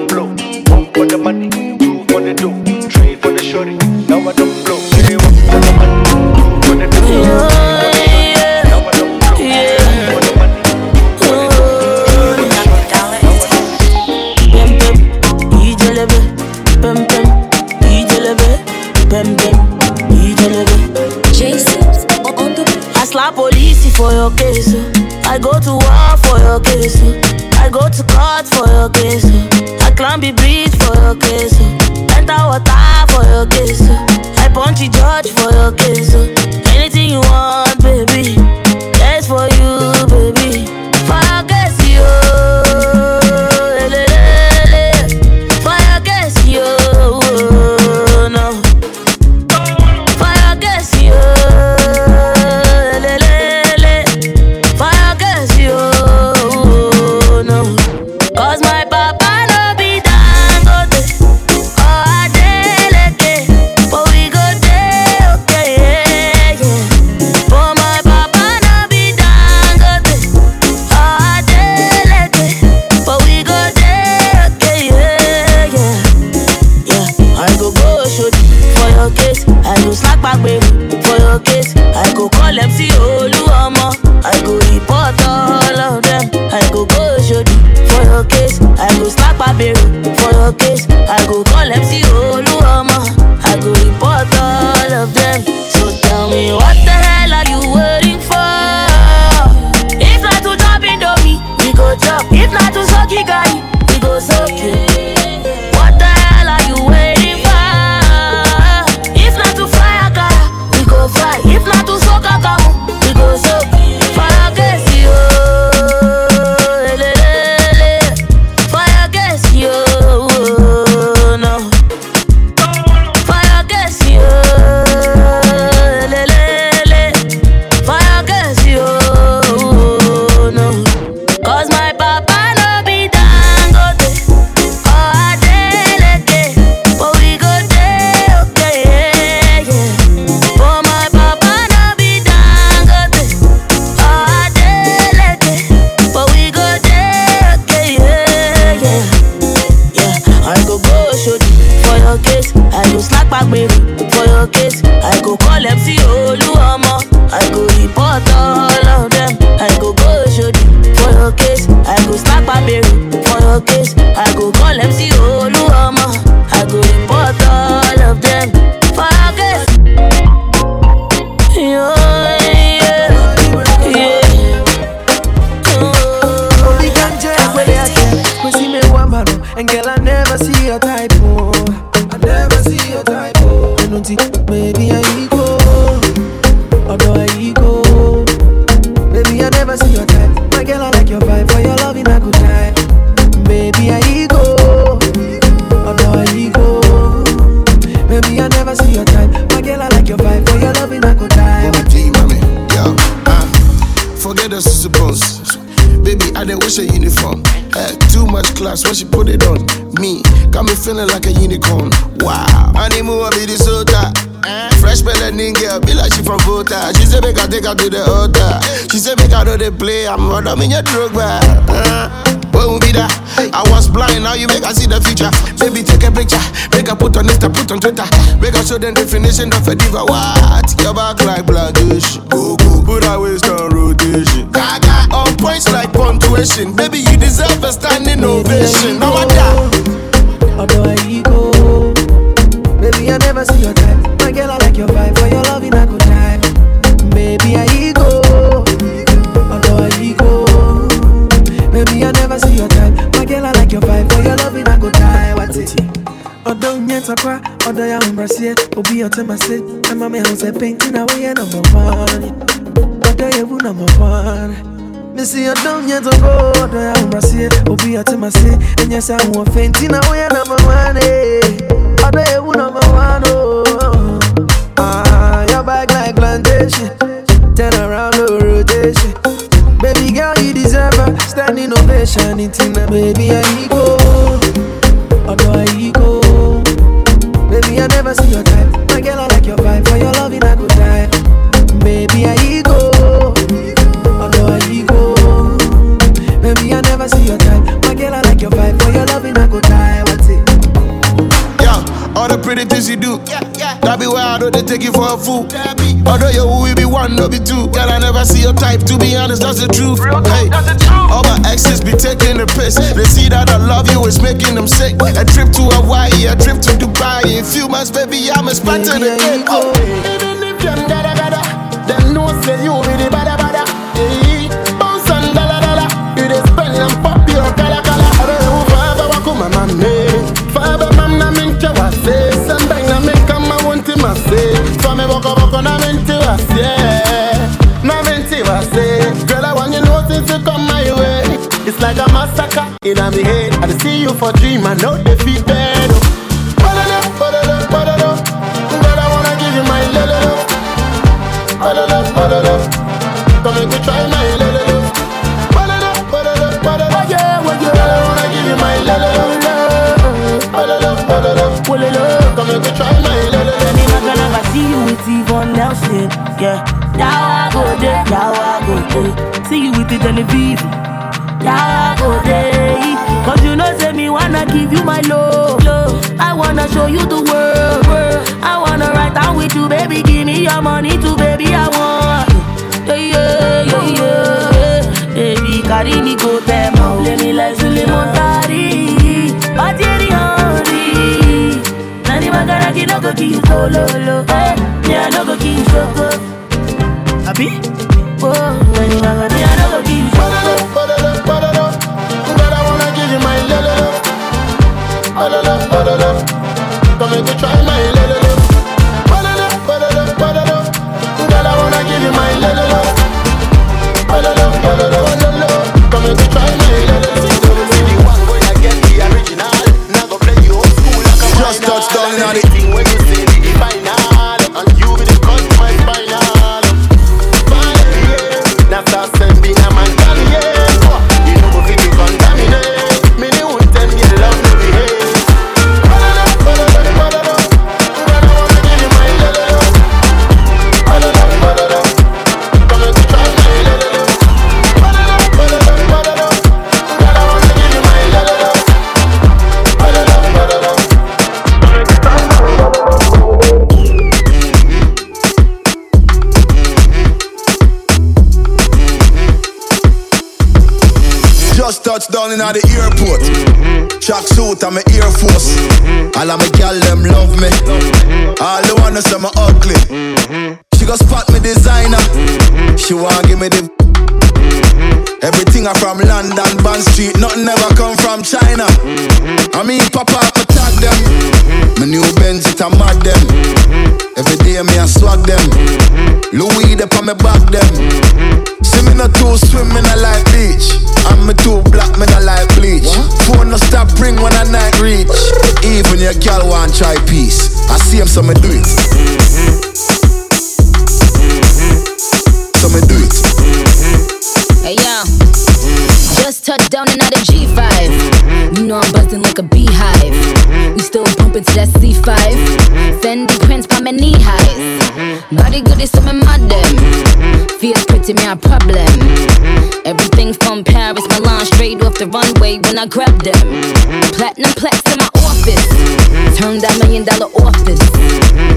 Speaker 2: definition of a diva. What? Your back like blood ocean. Go go, put our waist on rotation. Gaga, on points like punctuation. Baby, you deserve a standing ovation. No matter.
Speaker 19: Although I go, baby, I never see your type. My girl, I like your vibe. For your loving, I go die. Baby, I go. Although I go, baby, I never see your type. My girl, I like your vibe. For your loving, I go die. What's it? Although nyeta kwa, although ya umbrasie, obi yote mase, ama me house painting away ya number one. Although ya wu number one. Missy, I don't yet go, although ya umbrasie, obi yote mase, and yes, I want painting away ya number one. Although ya wu number one, oh. Ah, your back like plantation, turn around, no rotation. Baby girl, you deserve a standing ovation. It's in the baby, I go.
Speaker 2: They take you for a fool. Although you will be one, no be two. Girl, I never see your type. To be honest, that's the truth. Hey, that's the truth. all my exes be taking the piss. They see that I love you, it's making them sick. A trip to Hawaii, a trip to Dubai. In few months, baby, I'm expecting a kid. Oh.
Speaker 1: Even if them gada gada, them know say you boko boko na minche wase. Na minche wase, girl I want you know since you come my way. It's like a massacre in a me head. I see you for dream, I know they feel bad. Badalo, badalo, badalo. Girl, I wanna give you my lolo. Badalo, badalo. Come me try my lolo. Badalo, badalo, badalo. Oh yeah, well, yeah. Girl, I wanna give you my lolo. Badalo, badalo. Walolo. Come me try my
Speaker 11: with Yvonne Nelson, yeah. I go there, I go there. See you with the Genevieve, I go there. Cause you know, say me wanna give you my love. I wanna show you the world. I wanna ride down with you, baby. Give me your money too, baby. I want. Yeah, yeah, yeah, yeah. Baby, carry me go them Play me like Suleiman Tari. Bajeri Henry. Nani magara ki no go kill so lo lo. Eh, me I no go kill so go. Abi? Oh, nani magara me I no go kill so
Speaker 1: Badalo, badalo, badalo. Girl, I wanna give you my lolo. Badalo, badalo. Come make me try my
Speaker 2: down in the airport. Track suit and my Air Force. All of my gal them love me. All the wanna say me ugly. She go spot me designer. She want give me the. Everything I from London, Bond Street, nothing ever come from China. I mean, Papa, try peace. I see him, so me do it. So me do it. Mm-hmm.
Speaker 25: Hey yo. Just touched down another G5. You know I'm buzzing like a beehive. We still bumping to that C5. Fendi prints by my knee highs. Body good is some of my them. Feels pretty, me a problem. From Paris, Milan, straight off the runway when I grabbed them. Platinum plaques in my office, turned that million dollar office.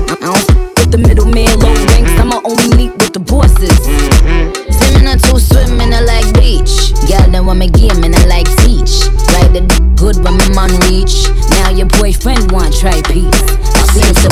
Speaker 25: I don't with the middleman, low ranks, I'ma only meet with the bosses. Swimming I two swim in a lake beach. Got them woman game and I like beach. Like the good woman on reach. Now your boyfriend want try peace. I see him
Speaker 26: so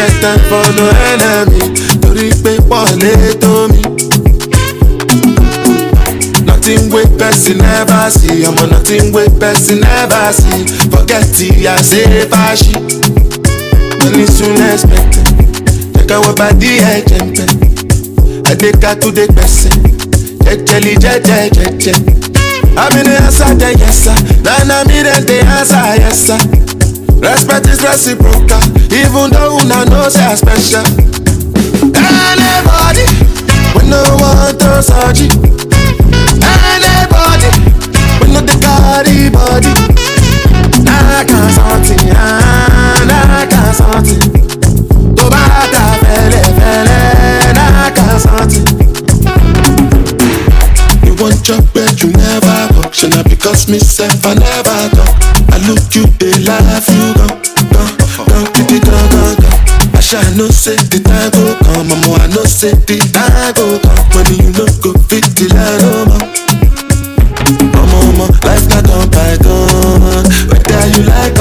Speaker 16: get stand for no
Speaker 13: enemy torí pé pọ̀ lé tó mi. Nothing wey person never see ọmọ nothing wey person never see forget ti ya ṣe fàṣì. Money soon expected jẹ́kẹ́wọ́ bá dí ẹ̀jẹ̀ ń bẹ̀ adékatúndé pẹ̀sẹ̀ jẹ́jẹ́lì jẹ́jẹ́ jẹ́jẹ́. Àmì ni àṣà jẹ́ yẹ̀sà, lánàá mi. Respect is reciprocal. Even though una know say I special. Anybody, we no want to surgery. Anybody, we no the body body. I can't something, I can't something. Tó bá ta fẹ́lẹ́ fẹ́lẹ́, I can't something. You want your bed, you never go. Shall because me self I never go. I look you, they laugh, you gone say the time go come, mama. I know say the time go come. Money you no go fit till I know more. Mama, mama, life not on python. Whether you like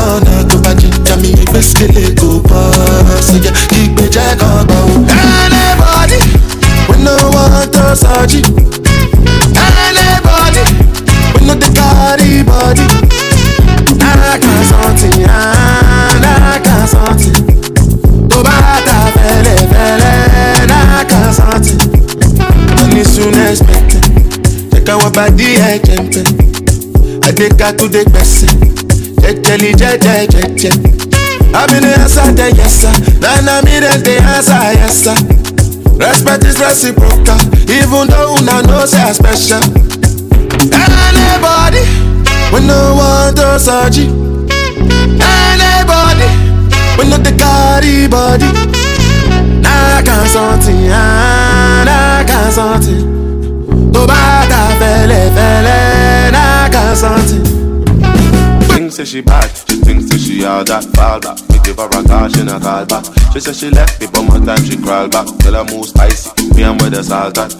Speaker 13: body ẹ jẹmpẹ. Adeka to the gbẹsẹ. Jẹjẹli jẹjẹ jẹjẹ. Abi the answer the yes sir. Nana mi dey the answer yes sir. Respect is reciprocal, even though una know say I special. Anybody, we no want to search. Anybody, we no the carry body. Nah, I can't something, ah, nah, I can't something. tó bá ta fẹ́lẹ́ fẹ́lẹ́ náà kan something.
Speaker 27: Think say she bad, she thinks say she all that fall back. Me give her a call, she not call back. She say she left me, but more time she crawl back. Girl I move spicy, me and where the salt at.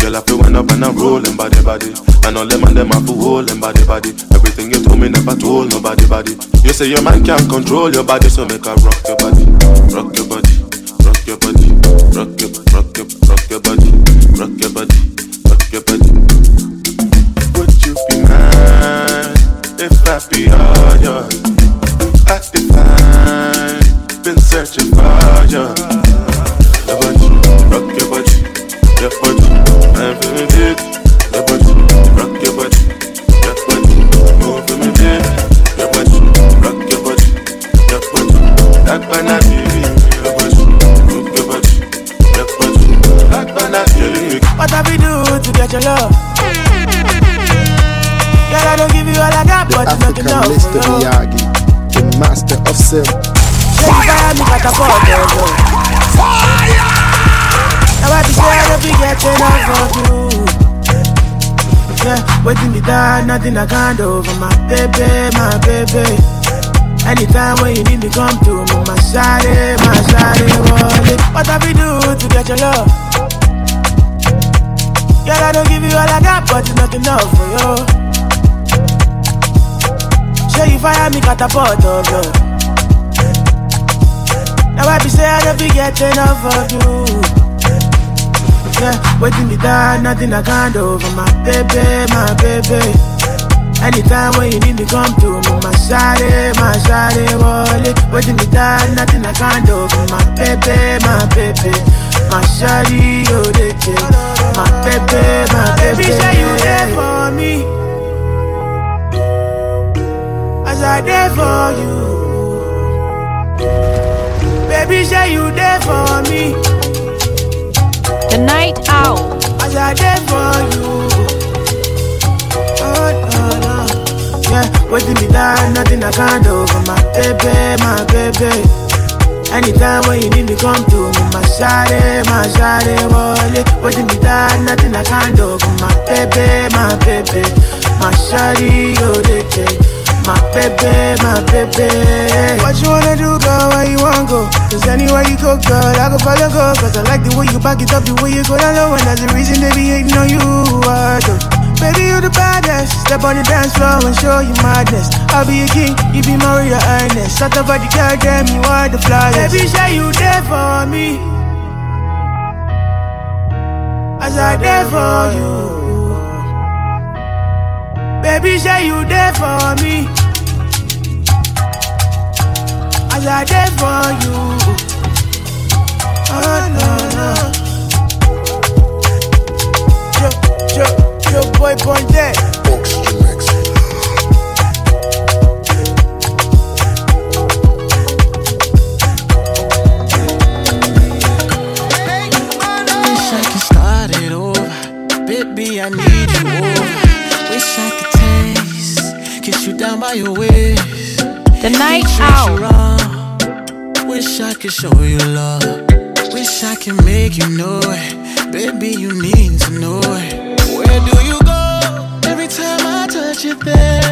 Speaker 27: Girl I feel when up and I'm rolling body body. And all them and them I feel holding body body. Everything you told me never told nobody body. You say your man can't control your body, so make her rock your body, rock your body, rock your body, rock your rock your rock your body, rock your body, if I be all yours? I define, been searching for you.
Speaker 28: But it's not enough
Speaker 8: African
Speaker 28: for
Speaker 8: Mr. Miyagi, the master of sin.
Speaker 28: Fire me got a photo. Fire! Now I be scared of you getting enough of you. Yeah, waiting me down, nothing I can't do for my baby, my baby. Anytime when you need me, come to me, my shawty, my shawty, roll it. What have you do to get your love? Girl, I don't give you all I got, but it's not enough for you. Sure you fire me, got a photo, love. Now I be say I never get enough of you. Yeah, waiting me down, nothing I can't do for my baby, my baby. Anytime when you need me, come to me, my shawty, my shawty, roll it. Waiting me down, nothing I can't do for my baby, my baby. My shawty, oh, they My baby, my baby. Baby, say you there for me. I there for you. Baby, say you there for me.
Speaker 16: The night.
Speaker 28: As I there for you. Oh, no, no. Yeah, waiting me down, nothing I can't do for my baby, my baby. Anytime when you need me, come to me, my shawty, my shawty. Waiting me nothing I can't do for my baby, my baby. My shawty, oh, they take. My baby, my baby. What you wanna do, girl? Where you wanna go? Cause anywhere you go, girl, I go follow go. Cause I like the way you back it up, the way you go down low. And that's the reason they be hating on you. I do. Baby, you the baddest. Step on the dance floor and show you madness. I'll be a king, you be real highness. Shut up, the girl, damn, you are the flyest. Baby, say you there for me. As I there for you. Baby, say you there for me. As I there for you. Oh no no. Yo yo yo boy point there.
Speaker 29: You down by your waist.
Speaker 16: The night
Speaker 29: wrong. Wish I could show you love. Wish I could make you know it. Baby, you need to know it. Where do you go? Every time I touch you there.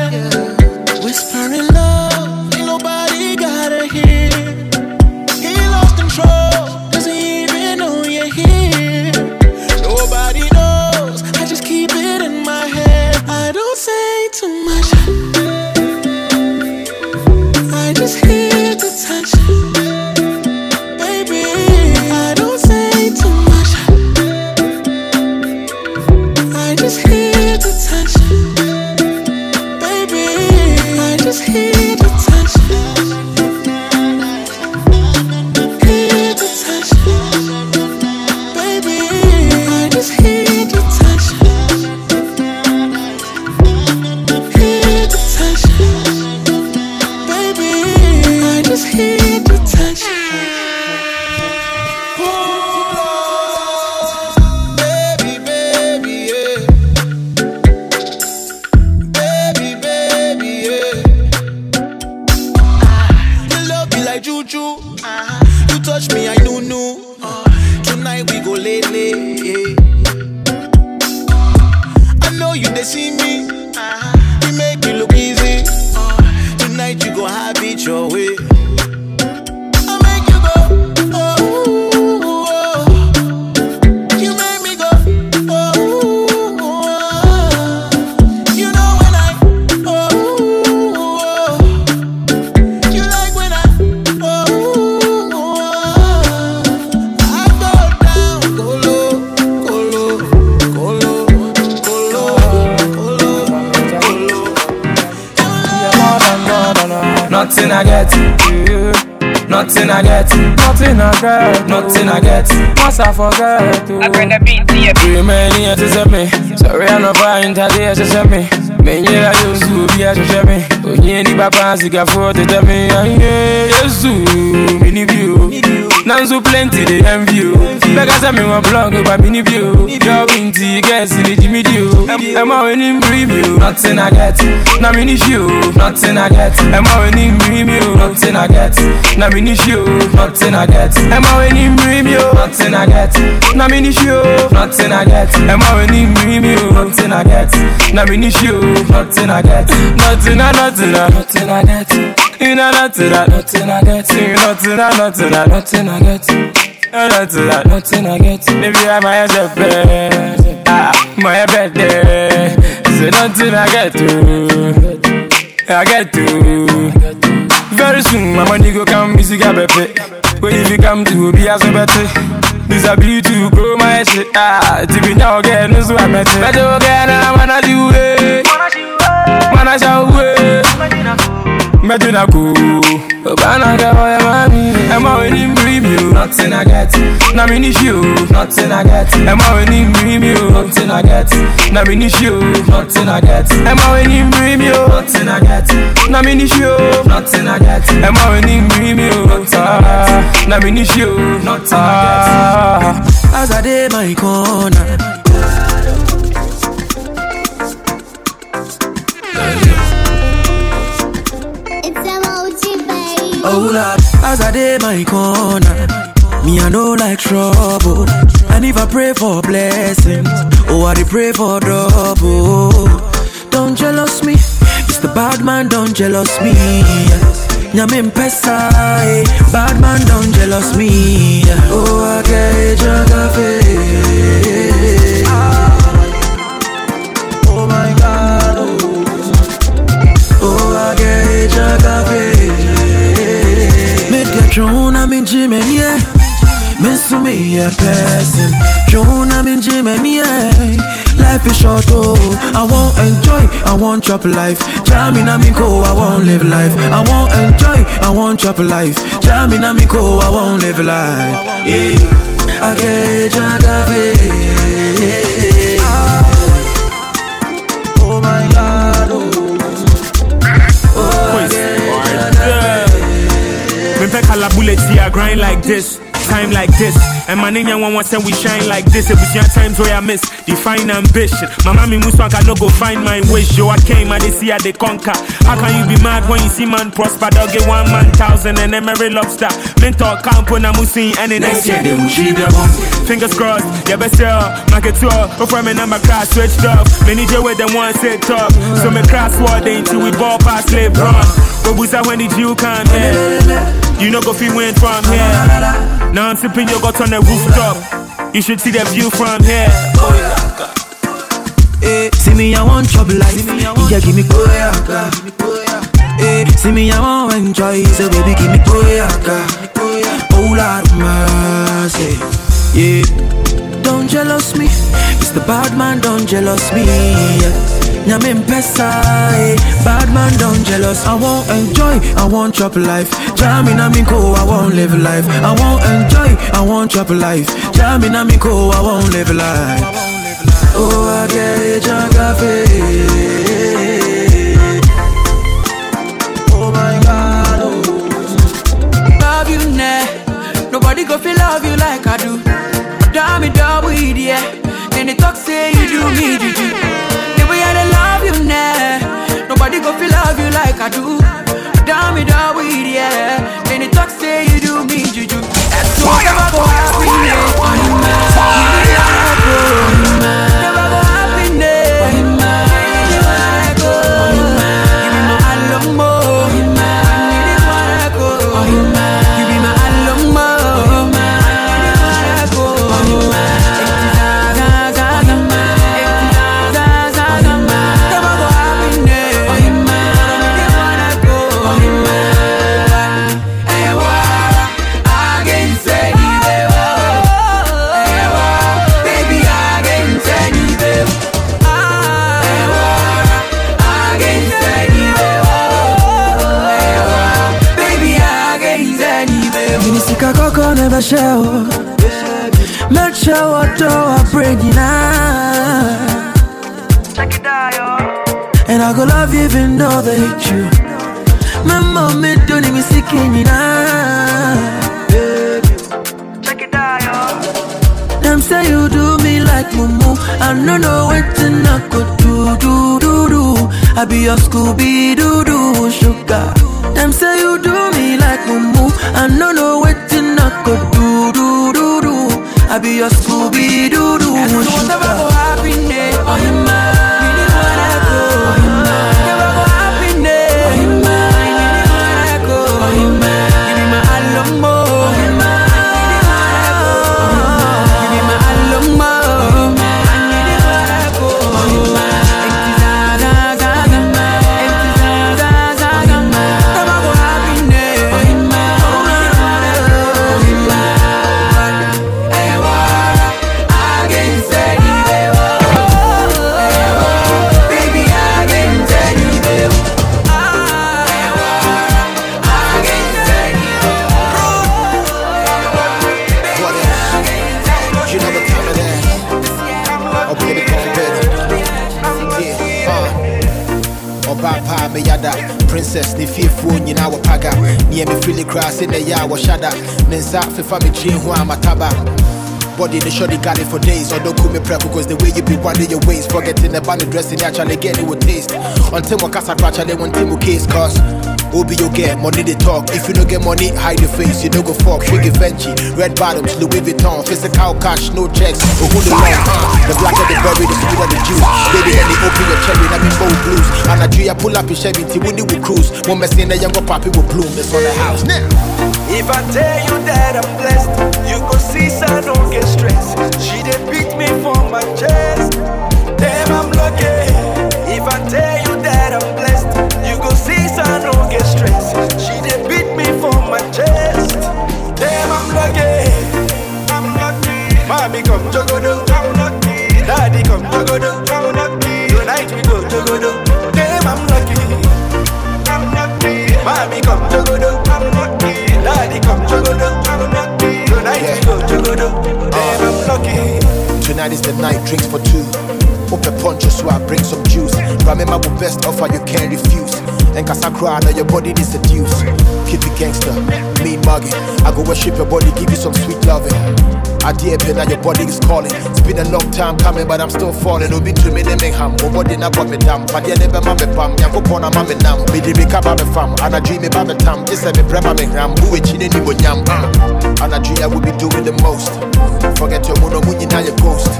Speaker 14: I get, nothing I get. Once I forget, I bring the beat to you. Too many years to set me. Sorry, I'm not fine, today to set me. Men yeah, I used to be a to me. Oh, yeah, the papa, sick of food to tell me. Yeah, yes, mini view. Now so plenty they envy you. I'm in my blog about mini view. Your binty guess in the Jimmy Dew. I'm all in preview. Nothing I get. Now mini show. Nothing I get. I'm all in preview. Nothing I get. Now mini show. Nothing I get. I'm all in preview. Nothing I get. Now mini show. Nothing I get. I'm all in preview. Nothing I get. Now mini show. Nothing I get. Nothing I nothing I nothing I get. You know nothing I nothing I get. You nothing I nothing I nothing I get. You nothing I nothing I get. Maybe I might have bed. Ah, my there. Say nothing I get to. I get to. Very soon, my money go come, music a bepe. When if you come to be as a better. This a beauty to grow my shit. Ah, to be now again, no so I met. Better again, I'm gonna do it. Mana show it. Medina cool. Obana ga boy mami. Am I winning premium? Nothing I get. Na mini show. Nothing I get. Am I winning premium? Nothing I get. Na mini show. Nothing I get. Am I winning premium? Nothing I get. Na mini show. Nothing I get. Am I winning premium? Ah, Na mini show. Nothing I get.
Speaker 19: As I did my corner. Oh Lord, as I did my corner, me I know like trouble. And if I pray for blessings, oh I pray for double. Don't jealous me, it's the bad man. Don't jealous me. Nyamin pesa, eh. bad man. Don't jealous me. Oh I get cafe. Oh my God, oh, oh I get cafe. Make drone, I'm in gym and yeah. Miss me a person. Drone, I'm in gym and yeah. Life is short, oh. I won't enjoy, I won't chop life. Jamming, I'm in I won't live life. I won't enjoy, I won't chop life. Jamming, I'm in I won't live life. Yeah. Get jagabe. Oh my God,
Speaker 30: Me pe kala bullet here, grind like this. Time like this, and my name one once and we shine like this. It was your times oh, where I miss define ambition. My mommy muswaka no go find my wish. Yo, I came, I they see how they conquer. How can you be mad when you see man prosper? Dog get one man thousand and then marry lobster. Mentor camp when I'm seeing any next year they will sheep them Fingers crossed, yeah, best sell. Market tour, before my number class switched. Many J with them one set top. So me cross word until we ball past slave run. But that when did you come here? You know go feel win from here. Now I'm sipping yogurt on the rooftop. You should see the view from here.
Speaker 19: Eh, see me, I want trouble life. Yeah, give me koyaka. Eh, see me, I want enjoy. So baby, give me koyaka. Oh Lord mercy. Yeah, don't jealous me. It's the bad man, don't jealous me. Yeah. Nyamin pesa, eh. bad man don't jealous. I won't enjoy, I won't chop life. Jamming I mean I won't live life. I won't enjoy, I won't chop life. Jamming I mean I won't live life. Oh, I get cafe. Oh my God, oh.
Speaker 31: Love you, nah. Nobody go feel love you like I do. Like I do. Never
Speaker 19: share. Make sure what do I bring you now. And I go love you even though they hate you. My mom made don't even see you now. Them say you do me like mumu. I don't know what to could do, do, do, do. I be your Scooby Doo Doo sugar. Them say you do me like mumu. I don't know what could do, do, do, do. I be your Scooby Doo Doo go. Oh,
Speaker 11: princess ne fiefuo nyinaa wɔ paga neɛ mefili koraa sɛ nɛ yɛ a wɔhyada ne nsa fefa me tiri ho a mataba Body the shorty got it for days. Or don't call me prep because the way you be winding your waist. Forgetting about the dressing, actually getting it with taste. Until my casa I want Timo case. Cause Obi your get money they talk. If you don't get money, hide your face. You don't go fuck. Shake Venchi, red bottoms, Louis Vuitton, physical cash, no checks. Oh, who the long, uh, The blacker the berry, the sweeter the juice. Baby, then they open your cherry, let me bold blues. And I dream, pull up your Chevy, till when will cruise. One mess in the younger papi will bloom. It's on the house now.
Speaker 4: If I tell you that I'm blessed, you go see, so I don't get stressed. She did beat me for my chest. Damn, I'm lucky. Tonight we go I'm lucky. Mommy come. Daddy come. Tonight we go. Damn, I'm lucky.
Speaker 11: Tonight is the night, drinks for two. Open poncho so I bring some juice. Remember my best offer you can't refuse. And Casacra, now your body is seduce. Keep it gangster, me mugging. I go worship your body, give you some sweet loving. I dear pen now your body is calling. It's been a long time coming, but I'm still falling. Obi to me name ham. My body na put me down. But yeah, never mammy pam. Yanko pona mammy nam. Me di bika baby fam. And I dream me baby tam. This every prema me ram. Who it chine ni mo nyam. Mm. And I dream I will be doing the most. Forget your mono munyi now your ghost.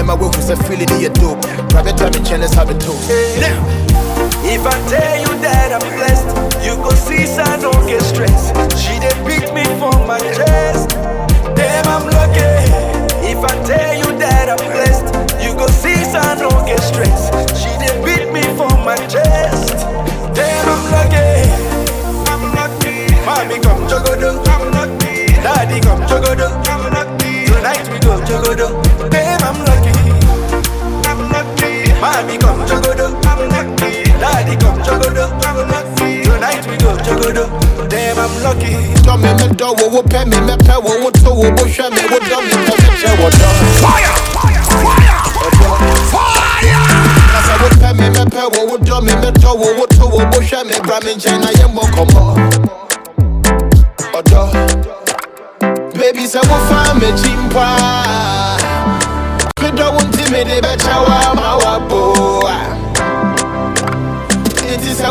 Speaker 11: Remember we was a feeling in your dope. Private time in let's have a toast.
Speaker 4: If I tell you that I'm blessed, you go see, so I don't get stressed. She did beat me for my chest. Damn, I'm lucky. If I tell you that I'm blessed, you go see, so I don't get stressed. She did beat me for my chest. Damn, I'm lucky. I'm lucky. Mommy come jogodo, I'm lucky. Daddy come jogodo, I'm lucky. Tonight we go jogodo. I'm lucky. I'm lucky. Mommy come jogodo, I'm lucky. Daddy come jogodo, I'm lucky. Tonight we go jogodo. Damn, I'm lucky.
Speaker 11: Tell me me do wo wo pay me me pay wo wo to wo wo wo do me pay me share wo do. Fire! Fire! Fire! Nasa wo pay me me pay wo wo do me wo wo wo share me bra me nkyɛn na yɛ mbɔ nkɔmmɔ. Ɔdɔ. Baby sɛ wo fa me kyi mpa. Medɔ wo nti me de bɛkyɛ wo ama waboa. Nti sɛ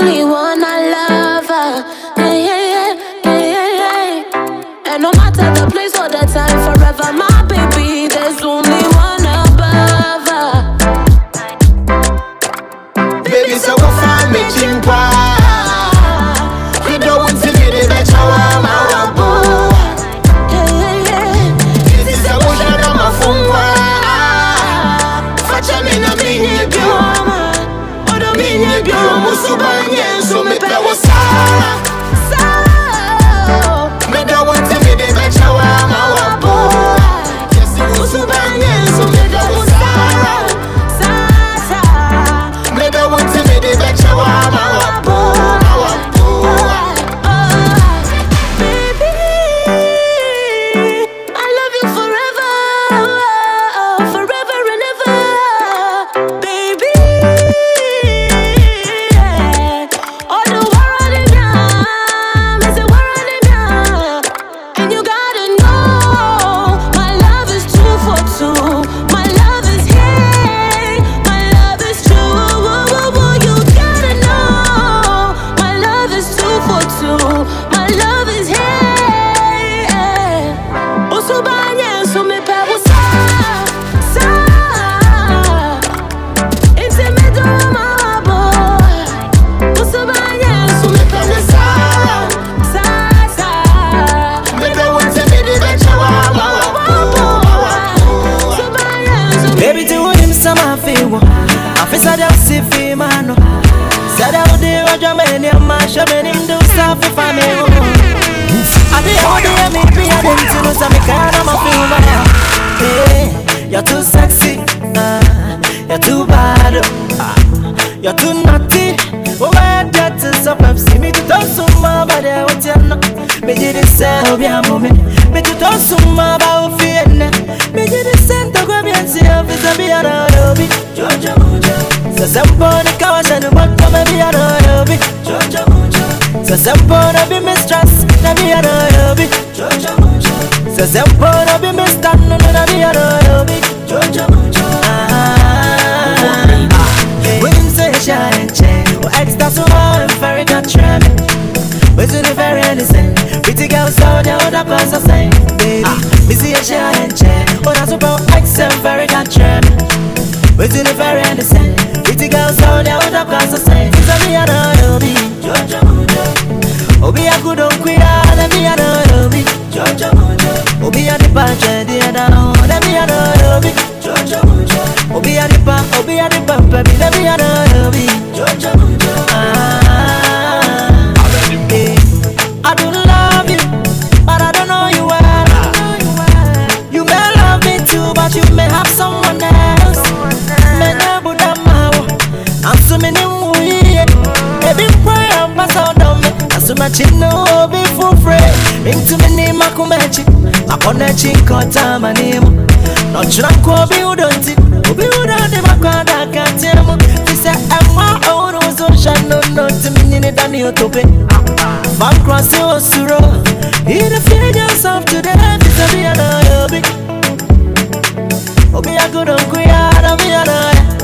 Speaker 32: Only one
Speaker 11: makonechi nkota manimu. No chranko obi udonti, obi udonti makwada katiemu. Fisa emwa ono so shano no timi ni dani otope. Van cross your suro, in the fear yourself today. Fisa be a obi. Obi a good on kuya, na be a Eh,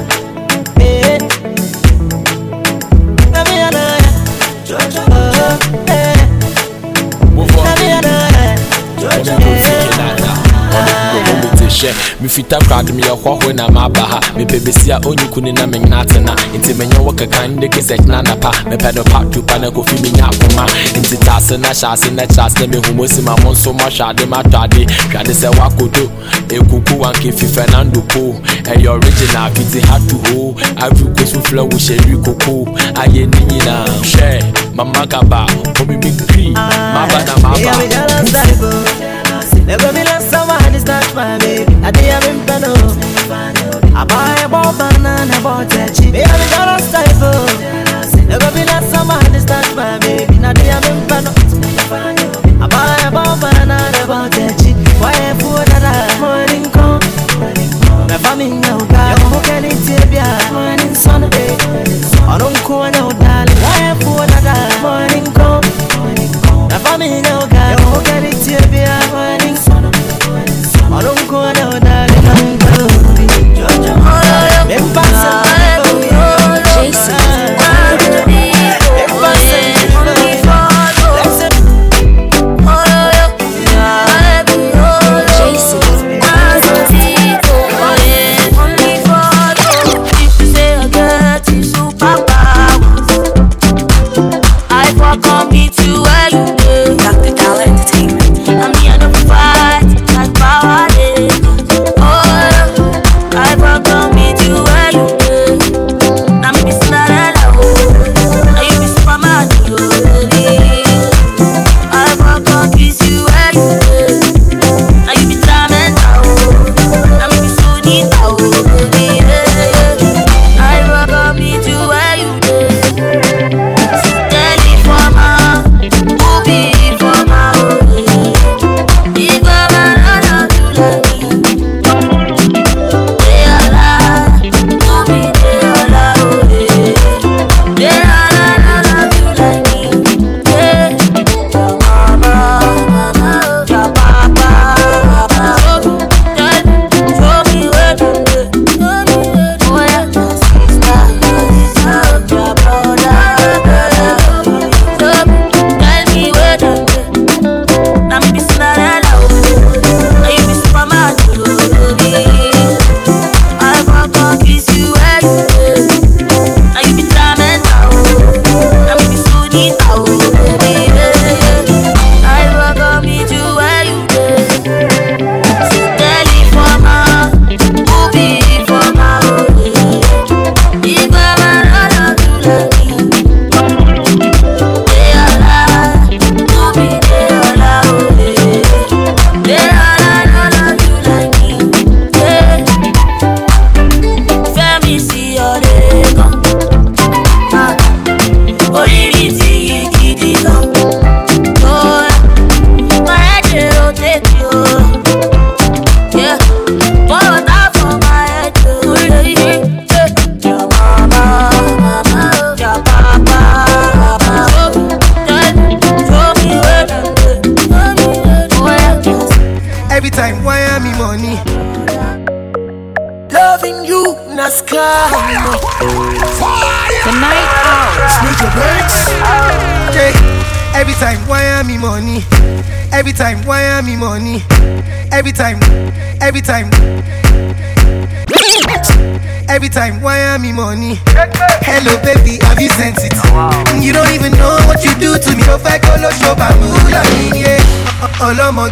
Speaker 5: hyɛ mefita krade meyɛ hɔhoe na maaba ha. Mepɛ bɛsi a ɔnyi ku ne na. Menyena atena nti menyɛ wɔ keka nde ke sɛ kyena napa. Mepɛ no pa tupa na kofi menya akoma. Nti taase na hyɛ ase na kyerɛ ase na mehu mosi ma mo nso mɔhwɛ ade matɔ ade. Hwɛ ade sɛ woakodo ɛkuku wankefi fernando po ɛyɛ original fiti hatu ho. Ivory coast foflɛ wo hyɛri koko. Ayɛ ne nyinaa hwɛ mama kaba obibi kri maba na maba.
Speaker 11: Never be less someone is not my baby. I did have him peno. I buy a ball banana, a chip. Yeah, we got a cyber. Never be less someone is not my baby. I did have him peno. I buy a ball banana, a chip. Why a fool that I morning come? My family now, God, you can it tibia, morning Sunday. I don't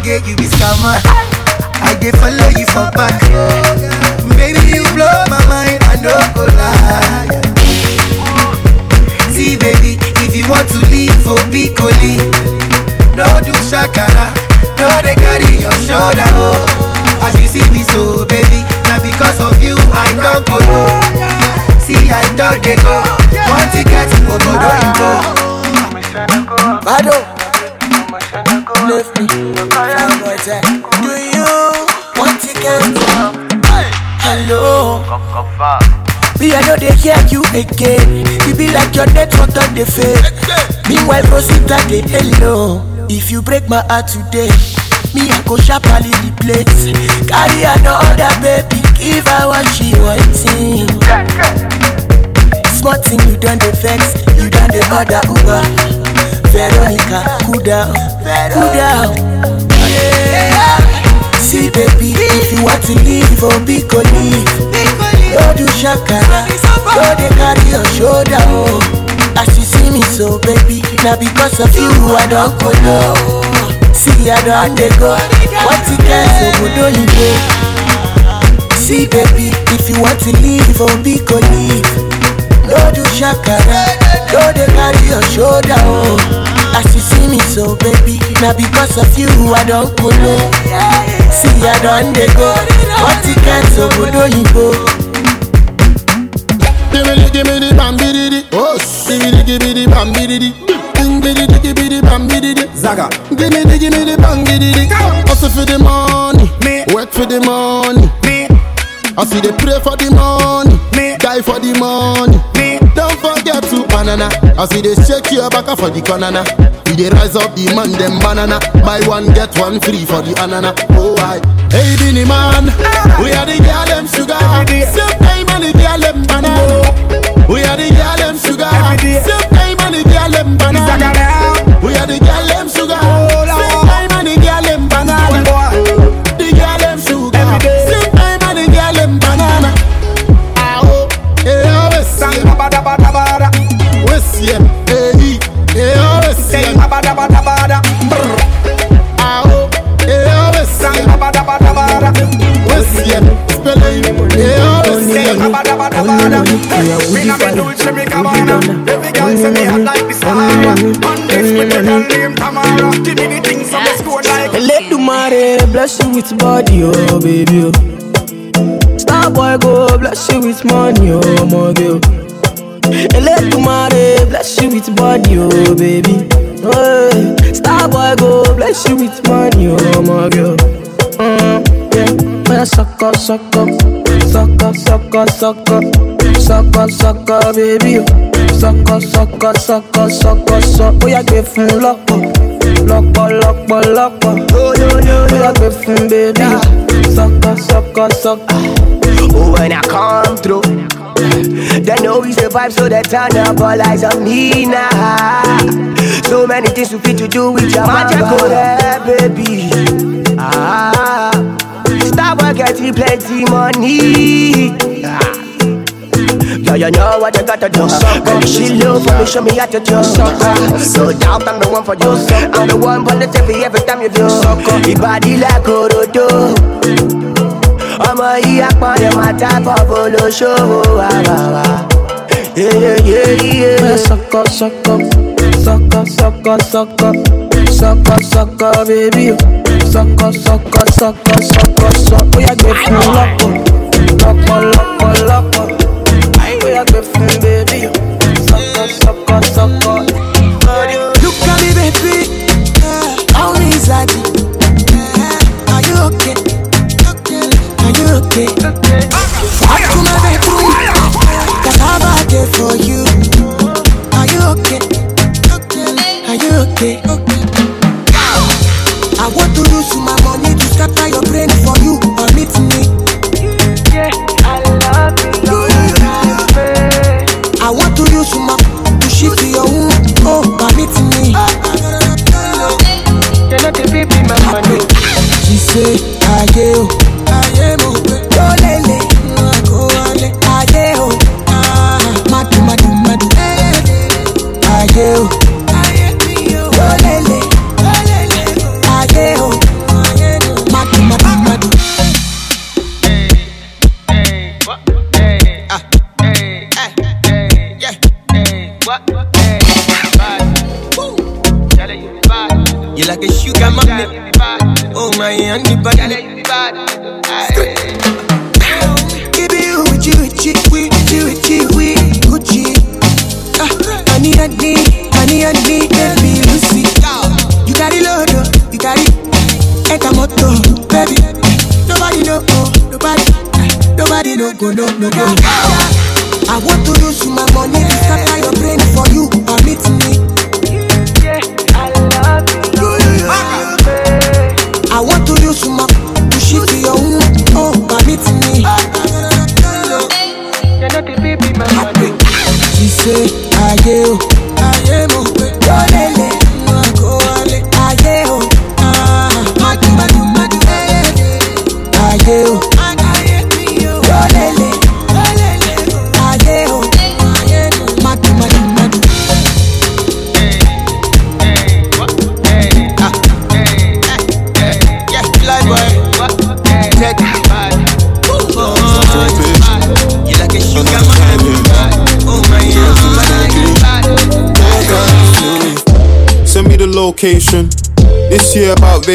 Speaker 33: Olomoge, you be scammer. I dey follow you for back. Baby, you blow my mind, I no go lie. See, baby, if you want to leave for Piccoli, no do shakara, no they carry your shoulder. Oh. As you see me so, baby, now because of you, I don't go low. See, I don't get go. One ticket to go, go, go.
Speaker 6: Bado, Me, I know they hear you again. You be like your network on the fade. Meanwhile, Rosita, they hello. If you break my heart today, me, I go sharply the place. Carry another baby, give her what she wanting. Smart thing, you done the vex, you done the other Uber. Veronica, cool down, cool down. Yeah. See, baby, if you want to leave, oh, be go leave. No do shakara, no they carry your shoulder, oh. As you see me so, baby, now because of you, I don't go low. See, I don't they go. What good, don't you go? See, baby, if you want to leave, be go leave. No do shakara, no they carry your shoulder, oh. As you see me so, baby, now because of you, I don't go low. See, I don't they go. What you can so good, don't you go?
Speaker 28: Give me the, give me the bam bidi di. Oh, give me the, give me the bam bidi di. Bing bidi di, give me the bam bidi di. Zaga. Give me the, give me the bam bidi di. Hustle for the money, Me. work for the money. Me. I see they pray for the money, Me. die for the money. Me. Don't forget to banana. I see they shake your back for the banana. We they rise up the man them banana. Buy one get one free for the anana. Oh I, hey Binny man, we are the girl them sugar. Same time and the girl them banana. We are the girl them sugar. Same time and the girl them banana. We are the girl them sugar. Same time and the girl them banana. The girl them sugar. Same time and the girl them banana. Ah oh, eh oh, we see. We see see 'em.
Speaker 6: Let the money bless you with body, oh baby. Oh. Star boy go bless you with money, oh my girl. Let the money bless you with body, oh baby. Hey. Star boy go bless you with money, oh my girl. Mm, yeah. When I suck up, suck up, suck up, suck up, suck up, suck up, suck up, baby. oh. Suck up, suck up, suck up, suck up, suck. Oh yeah, give him lock up. Lọ́pọ̀ lọ́pọ̀ lọ́pọ̀ Bóyá gbé fún bébí Sọ́kọ̀ sọ́kọ̀ sọ́kọ̀.
Speaker 8: Oh, when I come through, they know we survive, so they turn up all eyes on me now. So many things we fit to do with your oh, baby. Ah, stop getting plenty money. Ah. Yeah, you know what you gotta do. Baby, she love for me, show me how to do. No doubt I'm the one for you. I'm the one for the TV every time you do. Your body like Orodo. ọmọ yìí apọ̀lẹ̀ máa tábọ̀ bolóṣòwò wà wà wà.
Speaker 6: Bóyá sọ́kọ̀ sọ́kọ̀ sọ́kọ̀ sọ́kọ̀ sọ́kọ̀ sọ́kọ̀ sọ́kọ̀ bébí o sọ́kọ̀ sọ́kọ̀ sọ́kọ̀ sọ́kọ̀ sọ́ bóyá gbé fún lọ́pọ̀ lọ́pọ̀ lọ́pọ̀ lọ́pọ̀ bóyá gbé fún bébí sọ́kọ̀ sọ́kọ̀ sọ́kọ̀.
Speaker 34: Look at me, baby. How is that? Are you okay? Are you okay? Walk to my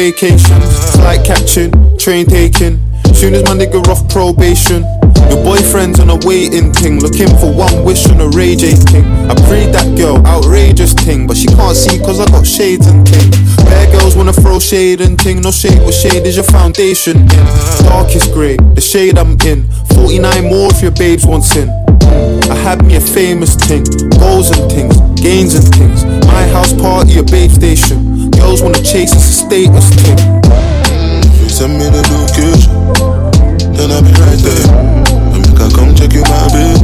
Speaker 35: vacation. Flight catching, train taking. Soon as my nigga off probation. Your boyfriend's on a waiting thing, looking for one wish on a Ray J king. I prayed that girl, outrageous thing, but she can't see cause I got shades and ting. Bad girls wanna throw shade and ting, no shade, what shade is your foundation in? Darkest grey, the shade I'm in. 49 more if your babes want sin. I had me a famous thing, goals and things, gains and things. My house party, a babe station. Girls wanna chase, it's a status thing.
Speaker 13: You send me the location, then I'll be right there. And make I come check you, my babe.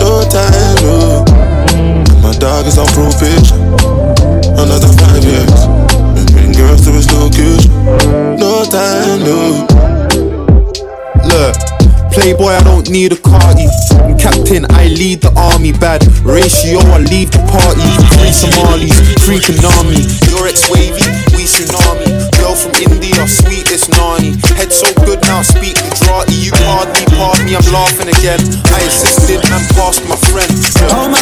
Speaker 13: No time, no. My dog is on probation. Another five years. Been bring girls to his location. No time, no.
Speaker 35: Playboy, I don't need a carty. I'm captain, I lead the army. Bad ratio, I leave the party. Three Somalis, three Konami. Your ex wavy, we tsunami. Girl from India, sweet this nani. Head so good now, speak Gujarati. You me, pardon me, I'm laughing again. I assisted and passed my friend.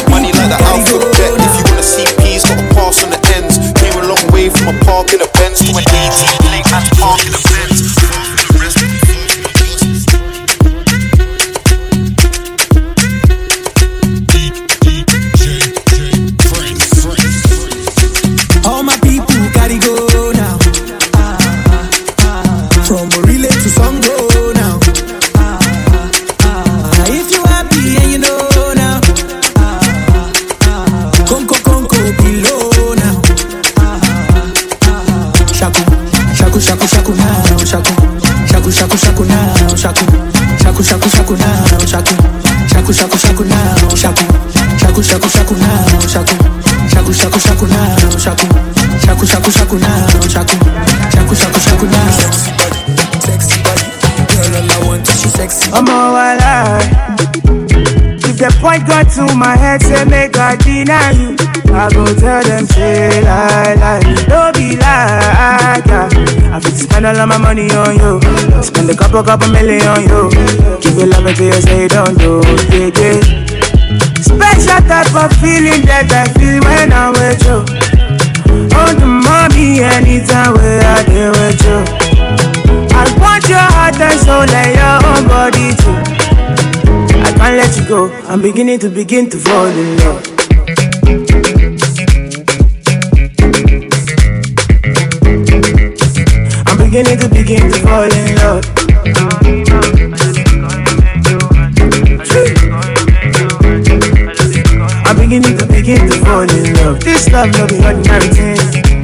Speaker 35: Money like the alphabet. If you wanna see P's, gotta pass on the ends. Came a long way from a park in a Benz to an 18 plate and park in a
Speaker 19: I
Speaker 28: go tell them, say lie, lie. Don't be like. I fit spend all of my money on you. Spend a couple, couple million on you. Give you love until you say don't do, yeah, yeah. Special type of feeling that I feel when I'm with you. On the mommy, anytime where I deal with you. I want your heart and soul and your own body too. I can't let you go. I'm beginning to begin to fall in love. Beginning to begin to fall in love. I'm beginning to begin to fall in love. This love no be ordinary thing.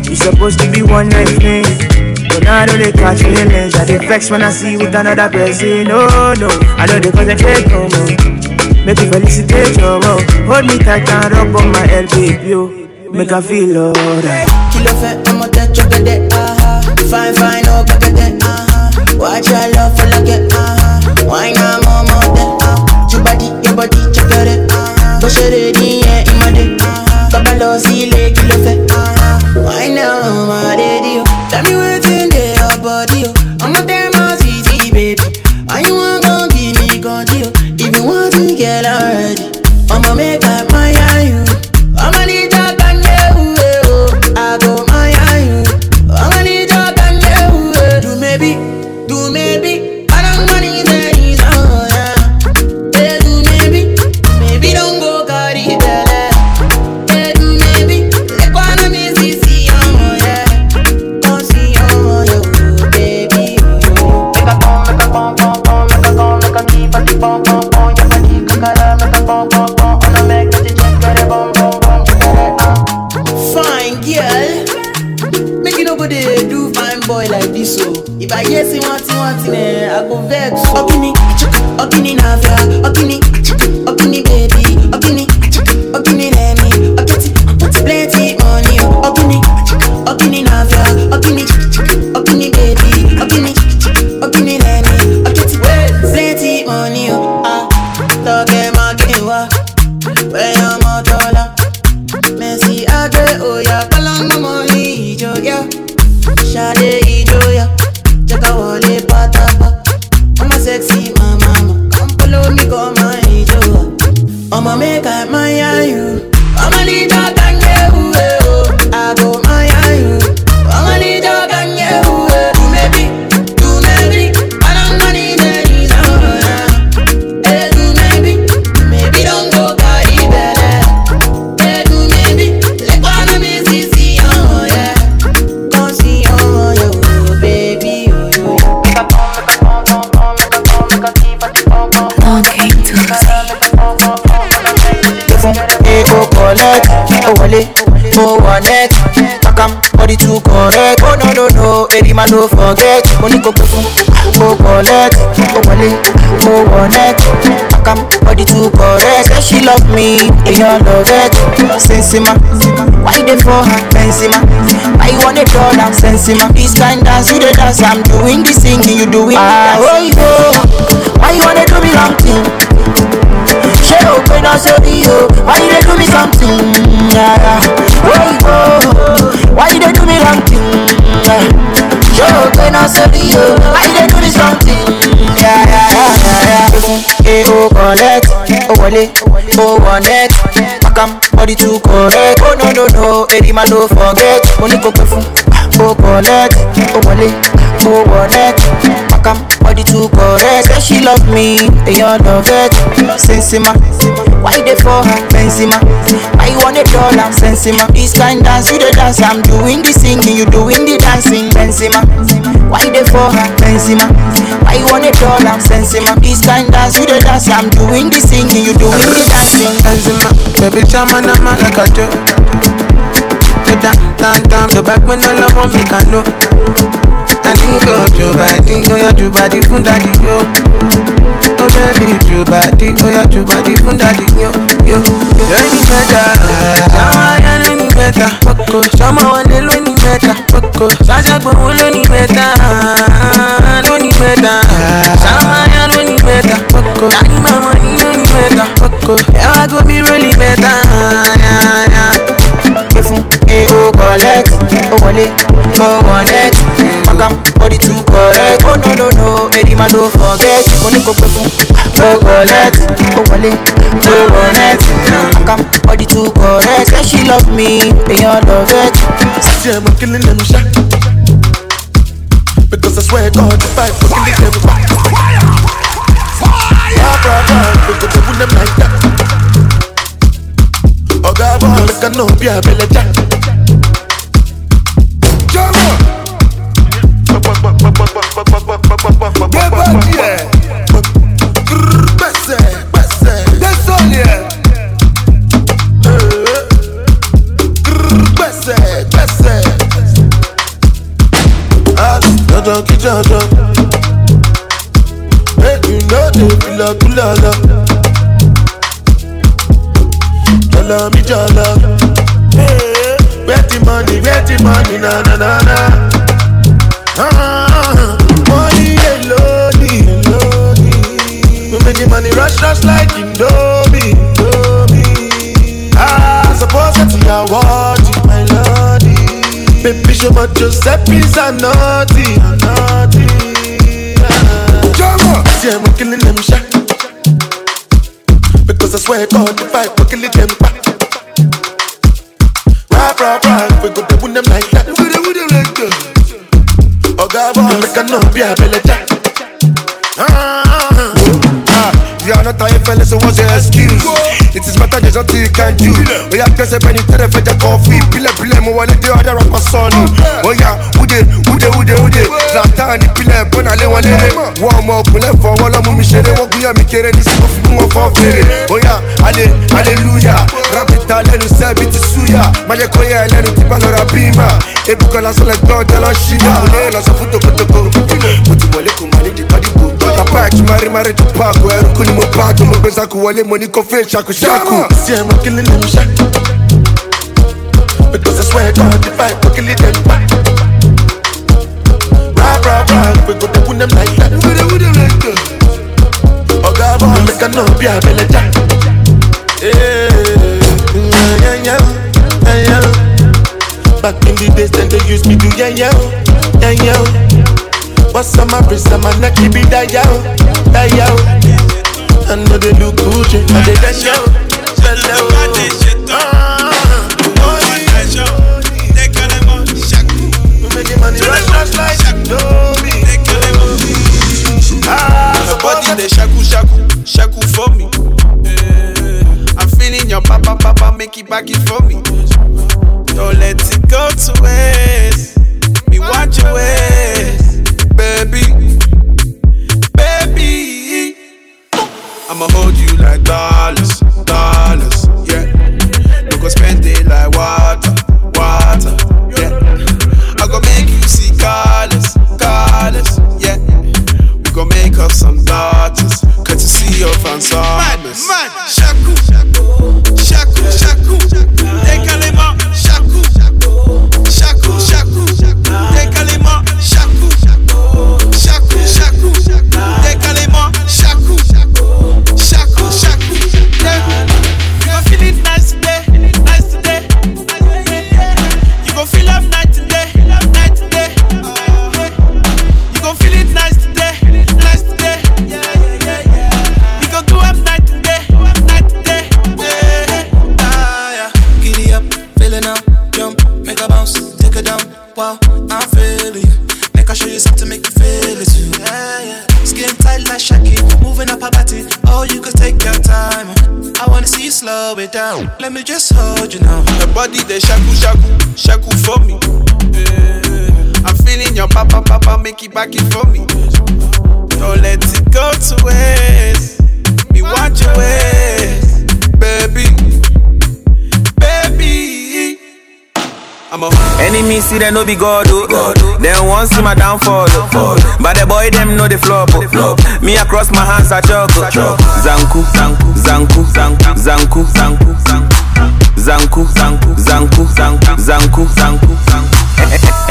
Speaker 28: It's supposed to be one night thing. But now I know they catch feelings. I dey vex when I see you with another person. No, no, I know they concentrate no more. Make me felicitate your more. Hold me tight and rub on my head, baby. Make I feel alright.
Speaker 32: I'm a touch of the day, aha. Fine, fine, oh, no kakete, uh-huh.
Speaker 34: Watch your love for like uh-huh. Why not more, more, then, uh uh-huh. Your body, your body, check it, uh-huh. Go share it, yeah, in my day, uh-huh. Kabalo, see,
Speaker 32: le, kilo, fe, uh-huh. Why not, more? No no no, Eddie man don't forget. Money go go go collect, oh wale, oh connect, Pakam, body too correct. Say she love me, and you love it. Sensima, why they for her? Benzema, why you wanna a dollar? Sensima, this kind dance you the dance, I'm doing the singing, you doing the
Speaker 34: Ah,
Speaker 32: dancing.
Speaker 34: oh,
Speaker 32: oh, why you wanna do me long thing?
Speaker 34: Ṣé o pé náà sórí o? Why you dey do me something? Yeah, yeah. Go? Why you dey do me wrong thing? Yeah. Ṣé o pé náà sórí o? Why you do me something? Yeah, yeah, yeah, yeah, yeah.
Speaker 32: Ego oh, collect, oh wale, oh connect, Pakam, body too correct. Oh no no no, Eddie man don't forget. Money go go ah, oh collect, oh wale, oh connect, Pakam, body too correct. Say she love me, and you love it. Sensima, why they for her? Benzema, you want a dollar? Sensima, this kind dance you the dance, I'm doing the singing, you doing the dancing. Benzema, why they for her? Benzema, you want a dollar? Sensima, this kind dance you the dance, I'm doing the singing, you doing the dancing.
Speaker 36: Benzema, baby chama na malakajo. Down, down, down, so back when all I want me can know. I think of your body, oh yeah, your body from daddy, yo. Oh baby, your body, oh yeah, your body from daddy, yo, yo. You're any better, Shama ya no ni better, Poko, Shama wale lo ni better, Poko, Sasha gbo wo lo ni better, lo ni better, Shama ya lo ni better, Poko, Daddy ni ni I
Speaker 32: oh oh Pakam, body too correct. Oh no no no, Eddie man don't forget. Money go go oh collect, oh wale, oh connect, Pakam, body too correct. Say she love me, you love it.
Speaker 13: See, I'm killing them shot. Because I swear God, if I fucking lick them back. Fire! Fire! We go to them like that. Oh, Oga boy, make a no be a belly jack. Ki jojo Make you know they like kulala Jala mi jala Where the money, where the money, na na na na Ah, Money, yeah making money rush rush like Indomie. Ah, suppose that you are watching my lordy. Baby, show my Giuseppe's a naughty, a naughty. Ah. See, I'm killing them shot. Because I swear God, if I kill them back. Rap, rap, rap, we go to win them like that. We go to win them like that. Boy, make a no be a belly jack. Ah, ah, you are not a fella, so what's your excuse? It is better there's nothing you can do. We have just a penny to the fetch a coffee. Pile pile mo wale de other rapper son. Oh yeah, ude ude ude ude. Zlatan ni pile bona le wale re. One more kule for one mo mi shere wo guya mi kere ni siko fi mo for fere. Oh yeah, ale hallelujah. Rap it all and say bit suya. Maje ko ya lenu ti balo rabima. Ebukola sele god la shida. Ole la so futo koto ko. Mutu wale ko mali di badi ko. Papa chimari mari tupa ko eru kuni mo pa ko mo pesa ko wale mo ni ko fe chakusha. Sí ẹ̀ mo kí lè lè mi ṣá. Because I swear God if I go kill them back. Rap rap rap we go to win them like that. We go win them like that. Oga boy make a no be a belly jack. Yeah, yeah, yeah, yeah. Back in the days, then they used me do yeah yeah, yeah yeah. What's on my wrist, on my neck, it that yeah, that yeah. I know they look good, I they that yeah, that yeah. Making money rush rush like Indomie.
Speaker 37: Your body they shaku shaku shaku for me. Eh, I'm feeling your papa papa make it back it for me. Don't let it go to waste. Me want your ways, I'ma hold you like dollars, dollars, yeah. No go spend it like water, water, yeah. I go make you see colors, colors, yeah. We gon' make up some daughters, cause to see your fans Man, man, shaku, shaku, shaku,
Speaker 38: slow it down. Let me just hold you now.
Speaker 37: Your body they shaku shaku shaku for me. Eh, I'm feeling your papa papa make it back it for me. Don't let it go to waste. Me want your ways, baby.
Speaker 39: Enemy see them no be God, oh. Then once see my downfall, oh. But the boy them know the flop, oh. Me across my hands I choke, oh. Zanku, zanku, zanku, zanku, zanku, zanku, zanku, zanku, zanku, zanku, zanku, zanku.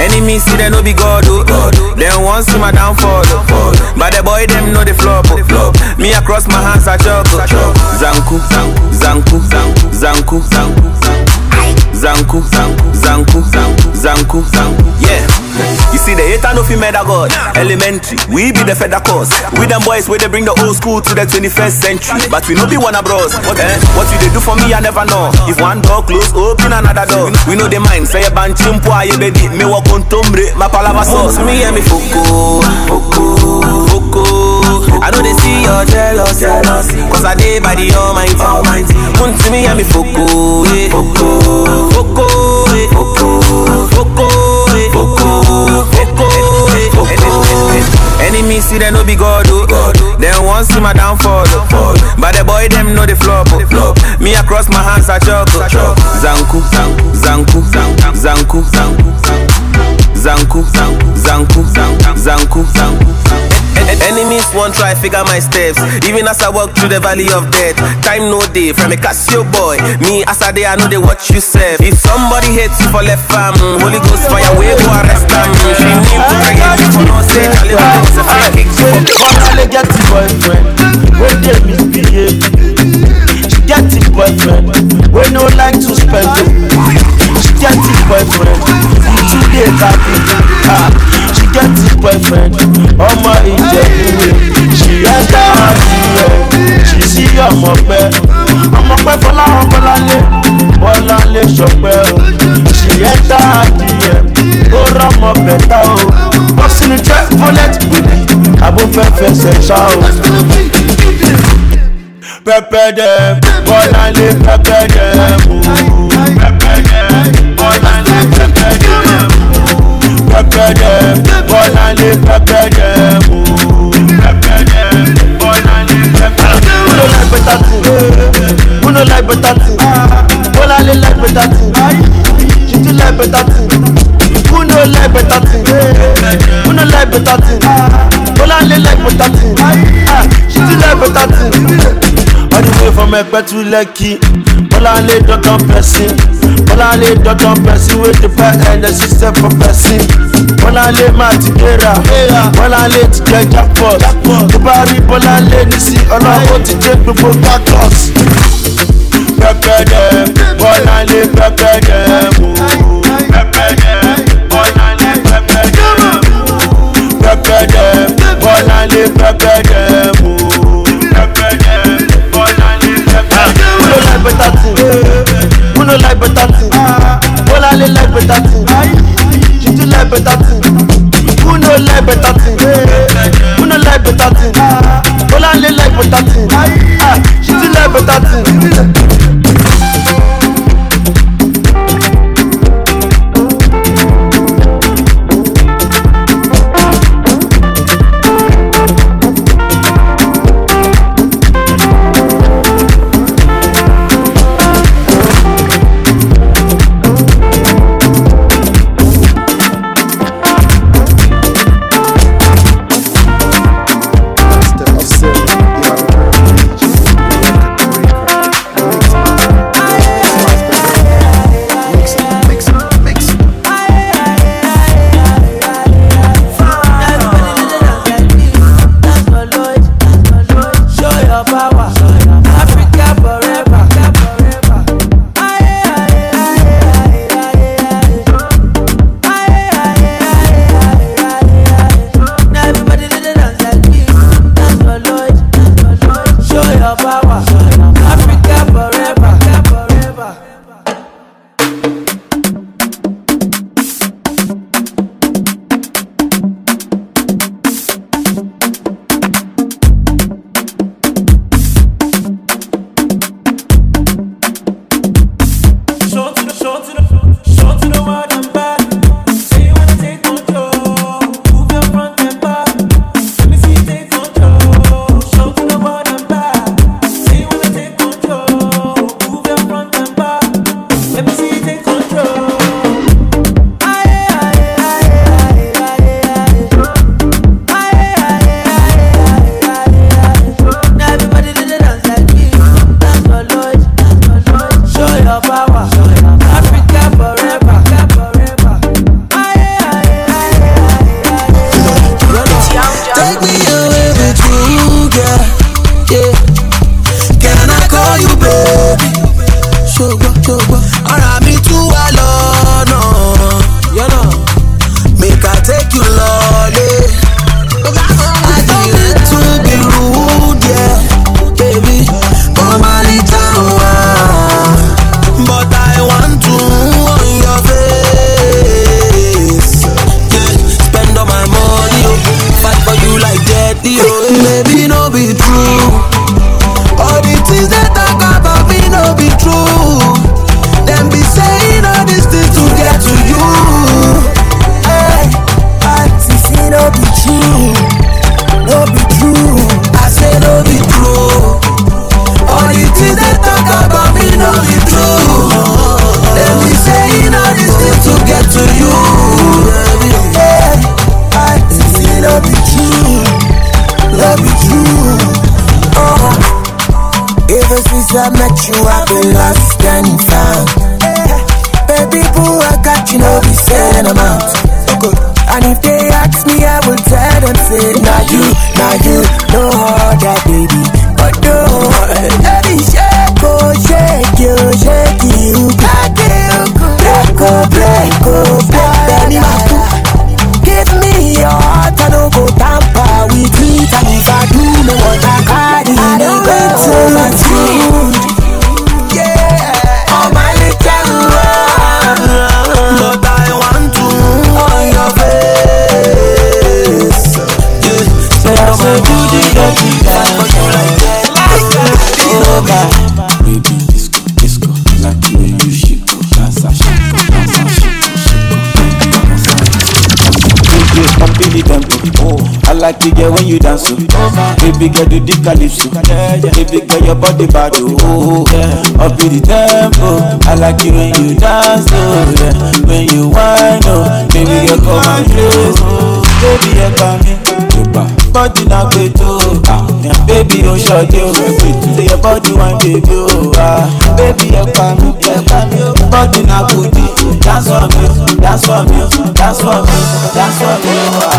Speaker 39: Enemy see them no be God, oh. Then once see my downfall, oh. But the boy them know the flop, oh. Me across my hands I choke, oh. Zanku, zanku, zanku, zanku, zanku, zanku. Zanku, zamku, zamku, zamku, zamku, zamku, yeah You see the hater no fi murder God. Elementary, we be the feather cause. We them boys where they bring the old school to the 21st century. But we no be one bros. What, eh? what you they do for me, I never know. If one door close, open another door. We know the mind. Say a ban chimpo, aye baby. Me walk on tombre, my palava sauce. Me and me foko, foko, foko. I know they see your jealous, Cause I did by the Almighty. Come to me and me foko. Foko, foko, eh. Foko, foko, eh. Enemy see them no be God, oh. Then once see my downfall, oh. But the boy them know the flop, oh. Me across my hands I choke, oh. Zanku, zanku, zanku, zanku, zanku, zanku, zanku, zanku, zanku, zanku, zanku. En- en- Enemies one try figure my steps. Even as I walk through the valley of death, time no day from a Casio boy. Me as I day, I know they watch you serve. If somebody hates you for left arm, Holy Ghost fire, we go arrest them. She need to it for no say, I kick. She for
Speaker 8: Wanna get the boyfriend, where they misbehave. She get the boyfriend, we no like to spend. She get the boyfriend, he too dey happy. Get boyfriend, ọmọ ìjẹ̀bùwẹ̀. She enter her DM, she see ọmọ pẹ́. Ọmọ pẹ́ Fọláhàn Bọ́láńlé, Bọ́láńlé Ṣọpẹ́ o. She enter her DM, ó rọ́mọ bẹ̀tà o. Bọ́sì ni jẹ́ bullet baby, àbò fẹ́ fẹsẹ̀ ṣá o. Pẹpẹ dẹ, Bọ́láńlé pẹpẹ dẹ mú. Pẹpẹ dẹ, Bọ́láńlé pẹpẹ dẹ mú. Pẹpẹ dẹ, Bọ́láńlé pẹpẹ dẹ mú. Pẹpẹ dẹ, Bọ́láńlé pẹpẹ dẹ. Who no like better thing? Who no like better thing? Bọ́láńlé like better thing. Títí like better thing. Who no like better thing? Who no like better thing? Bọ́láńlé like better. Ah, like better thing. Way from Ẹ̀pẹ́ to Lekki. Bọ́láńlé dandan person. Bọ́láńlé dandan person wey dey buy energy sell for person. Bọ́láńlé máa ti gbéra. Bọ́láńlé ti jẹ jackpot. Tó bá rí Bọ́láńlé nísì ọlọ́wọ́ ti dé gbogbo cactus. Pẹpẹ dẹ, Bọ́láńlé pẹpẹ dẹ mú. Pẹpẹ dẹ, Bọ́láńlé pẹpẹ dẹ mú. Pẹpẹ dẹ, Bọ́láńlé pẹpẹ dẹ mú. No like better thing? Bọ́láńlé like better thing. Títí like better thing. Who no like better thing? Who no like better thing? Bọ́láńlé like better thing. Ah, Títí like better thing.
Speaker 40: Calypso. Yeah, yeah. Baby girl your body bad. Oh, yeah. Up in the tempo. I like it when you dance. Oh, yeah. When you whine. Oh, baby girl come and close. Oh, baby yeah, come me. Body na gbeto, ah, yeah. baby o ṣọdẹ o, say your body wine baby o, ah, baby ẹ pa mi, ẹ pa mi o, body na kudi, dance for me, dance for me, dance for me, dance for me, ah.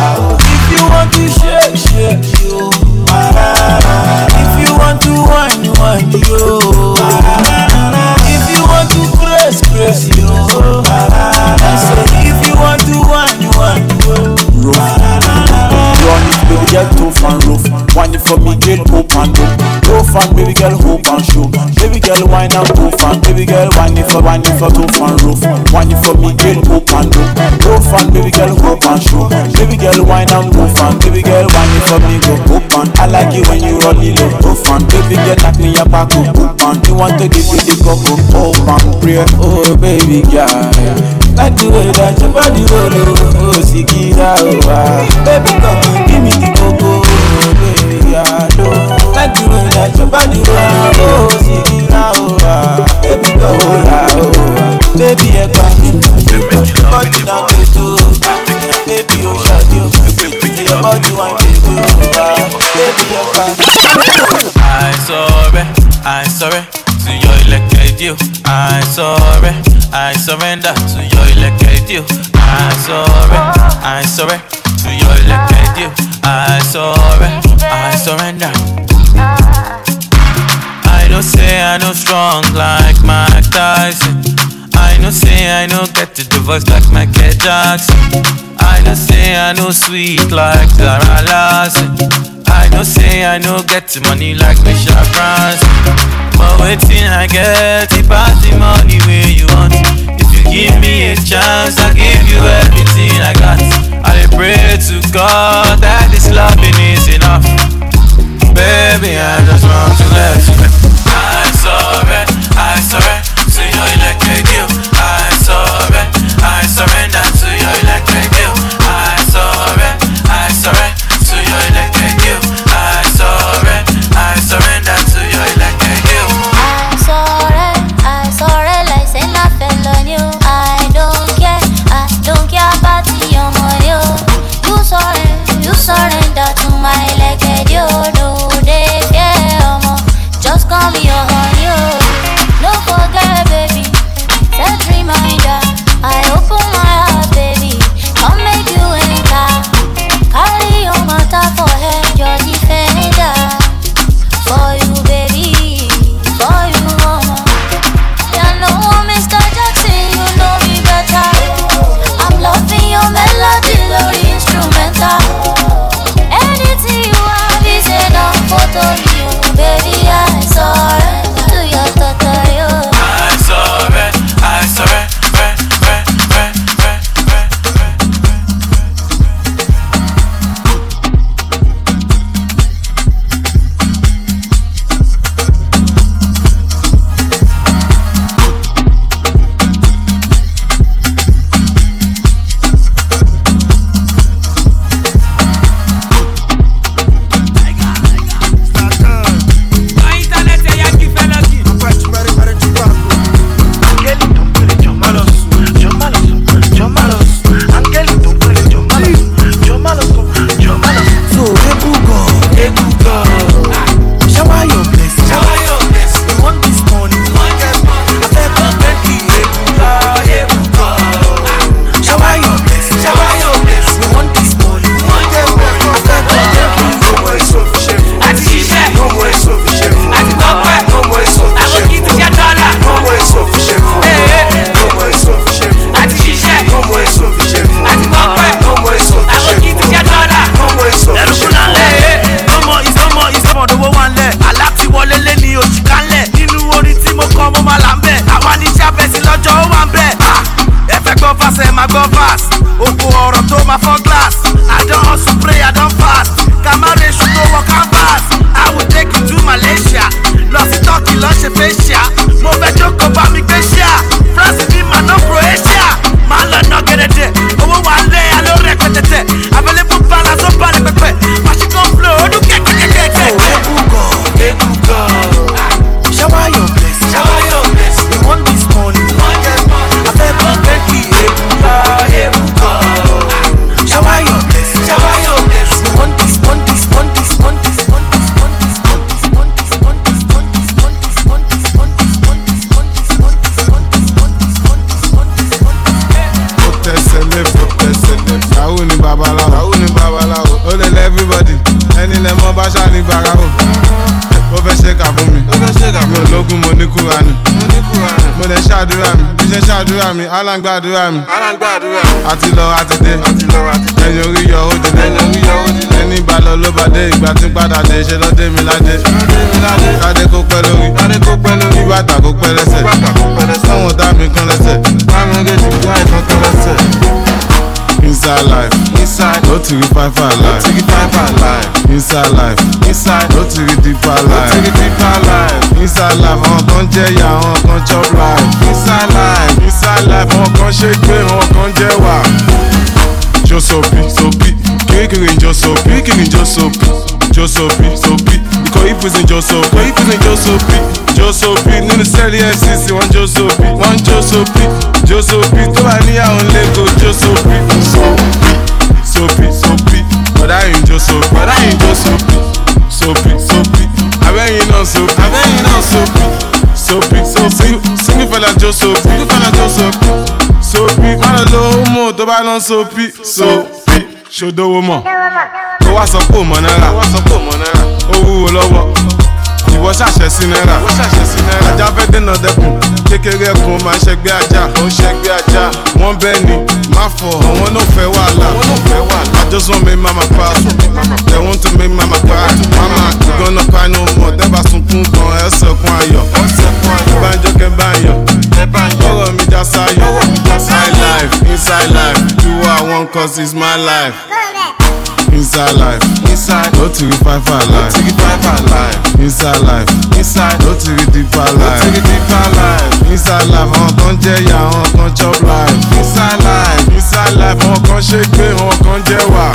Speaker 40: For me, girl, hope and dope. Tough and baby girl, hope and show. Baby girl, wine and tough and baby girl, wine for, wine for tough and rough. Wine for me, girl, hope and dope. Tough and baby girl, hope and show. Baby girl, wine and tough and baby girl, wine for me, go hope and. I like it when you roll it low, tough and baby girl, knock me your back up, hope and. You want to give me the cup of hope and prayer, oh baby girl. Like the way that your body roll, oh, oh, Sikira, oh, ah. Baby, come
Speaker 7: surrender to your elected you. I sorry, I sorry to your elected you. I sorry, I surrender. I know say I know strong like Mike Tyson. I know say I know get to the voice like Michael Jackson. I know say I know sweet like Zara Larsson. I know say I know get the money like Michelle Branson. But waiting I get it pass the money where you want. Give me a chance, I give you everything I got. I pray to God that this loving is enough. Baby, I just want to let you
Speaker 41: ṣàdúrà mi. Aláǹgbàdúrà. Mi àti lọ àti dé. Ẹni orí yọ ó dìde ẹni bá lọ ló bá dé. Ìgbà tí ń padà dé ṣe lọ dé mi ládé. Kádé kó pẹ́ lórí. Kí bàtà kó pẹ́ lẹ́sẹ̀. Sọ́wọ́n dá mi kan lẹ́sẹ̀. Bámi méjì bí àìsàn kan lẹ́sẹ̀. Inside life, inside, no to be five five life, no to be five five life. Inside life, inside, no to be deeper life, no to be deeper life. Inside life, àwọn kan jẹ́ ìyá, àwọn kan chop life. Inside life, inside life, àwọn kan ṣe gbé, àwọn kan jẹ́ wà. Jó sopi, sopi, kirikiri ń jó sopi, kirikiri ń jó sopi, jó sopi, sopi. Ikọ̀ ìfúnṣin jó sopi, ikọ̀ ìfúnṣin jó sopi, jó sopi. Nínú sẹ́ẹ̀lì FCC, wọ́n jó sopi, wọ́n jó sopi, jó sopi. Tó bá níyàwó lẹ́kọ̀ọ́, jó sopi, sopi, sopi. Bọ̀dá yìí jó sopi, bọ̀dá yìí jó sopi, sopi, sopi. Abẹ́yìn náà sopi, abẹ́yìn náà sopi, sopi, sopi. Fella jó fella jó sopi. Má lọ lo homo tó bá lọ sopi, sopi. Ṣòdowó mọ̀, ó wá sọ pé òmò náírà, ó wúwo lọ́wọ́ ìwọ ṣàṣẹ sí náírà. Ajá fẹ́ dènà dẹkùn kékeré ẹkùn máa ń ṣẹgbẹ́ ajá. Wọ́n bẹ́ẹ̀ ni. Má fọ. Àwọn náà fẹ́ wàhálà. I just want make mama proud they want to make mama cry mama you gonna cry no more dẹ́bà sunkún gan. Ẹ̀ sẹ̀kún ayọ̀. Ìbánjọ́ kẹ́ báyọ̀ ọ̀rọ̀ mi já sáyọ̀. Inside life inside life. What I want cause it's my life. Inside life, inside, no to be five five life, no to be five five life. Inside life, inside, no to be deeper life, no to be deeper life. Inside life, àwọn kan jẹ́ ìyá, àwọn kan chop life. Inside life, inside life, àwọn kan ṣe gbé, àwọn kan jẹ́ wà.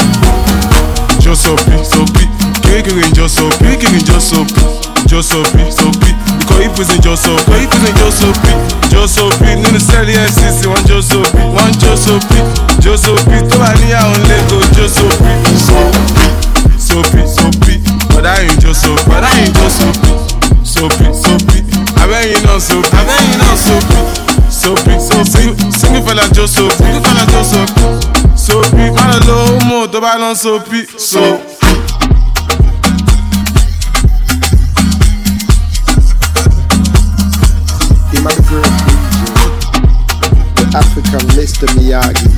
Speaker 41: Jó sopi, sopi, ń jó sopi, ń jó sopi, jó sopi, sopi. Ikọ̀ ìfúnṣin jó sopi, ikọ̀ ìfúnṣin jó sopi, jó sopi. Nínú sẹ́ẹ̀lì FCC, wọ́n jó sopi, wọ́n jó sopi, jó sopi. Tó bá níyàwó lẹ́kọ̀ọ́, jó sopi, sopi, sopi, sopi. Bọ̀dá yìí ń jó sopi, bọ̀dá yìí ń jó sopi, sopi, sopi. Abẹ́yìn náà sopi, abẹ́yìn náà sopi, sopi, sopi. Single fella jó sopi, single fella jó sopi, sopi. Má lọ lo homo tó bá lọ sopi, sopi.
Speaker 42: Immigrant DJ, the African Mr. Miyagi,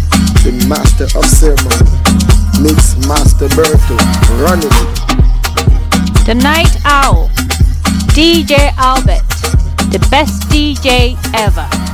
Speaker 42: the master of ceremony, Mix Master Berto, run it.
Speaker 43: The Night Owl, DJ Albert, the best DJ ever.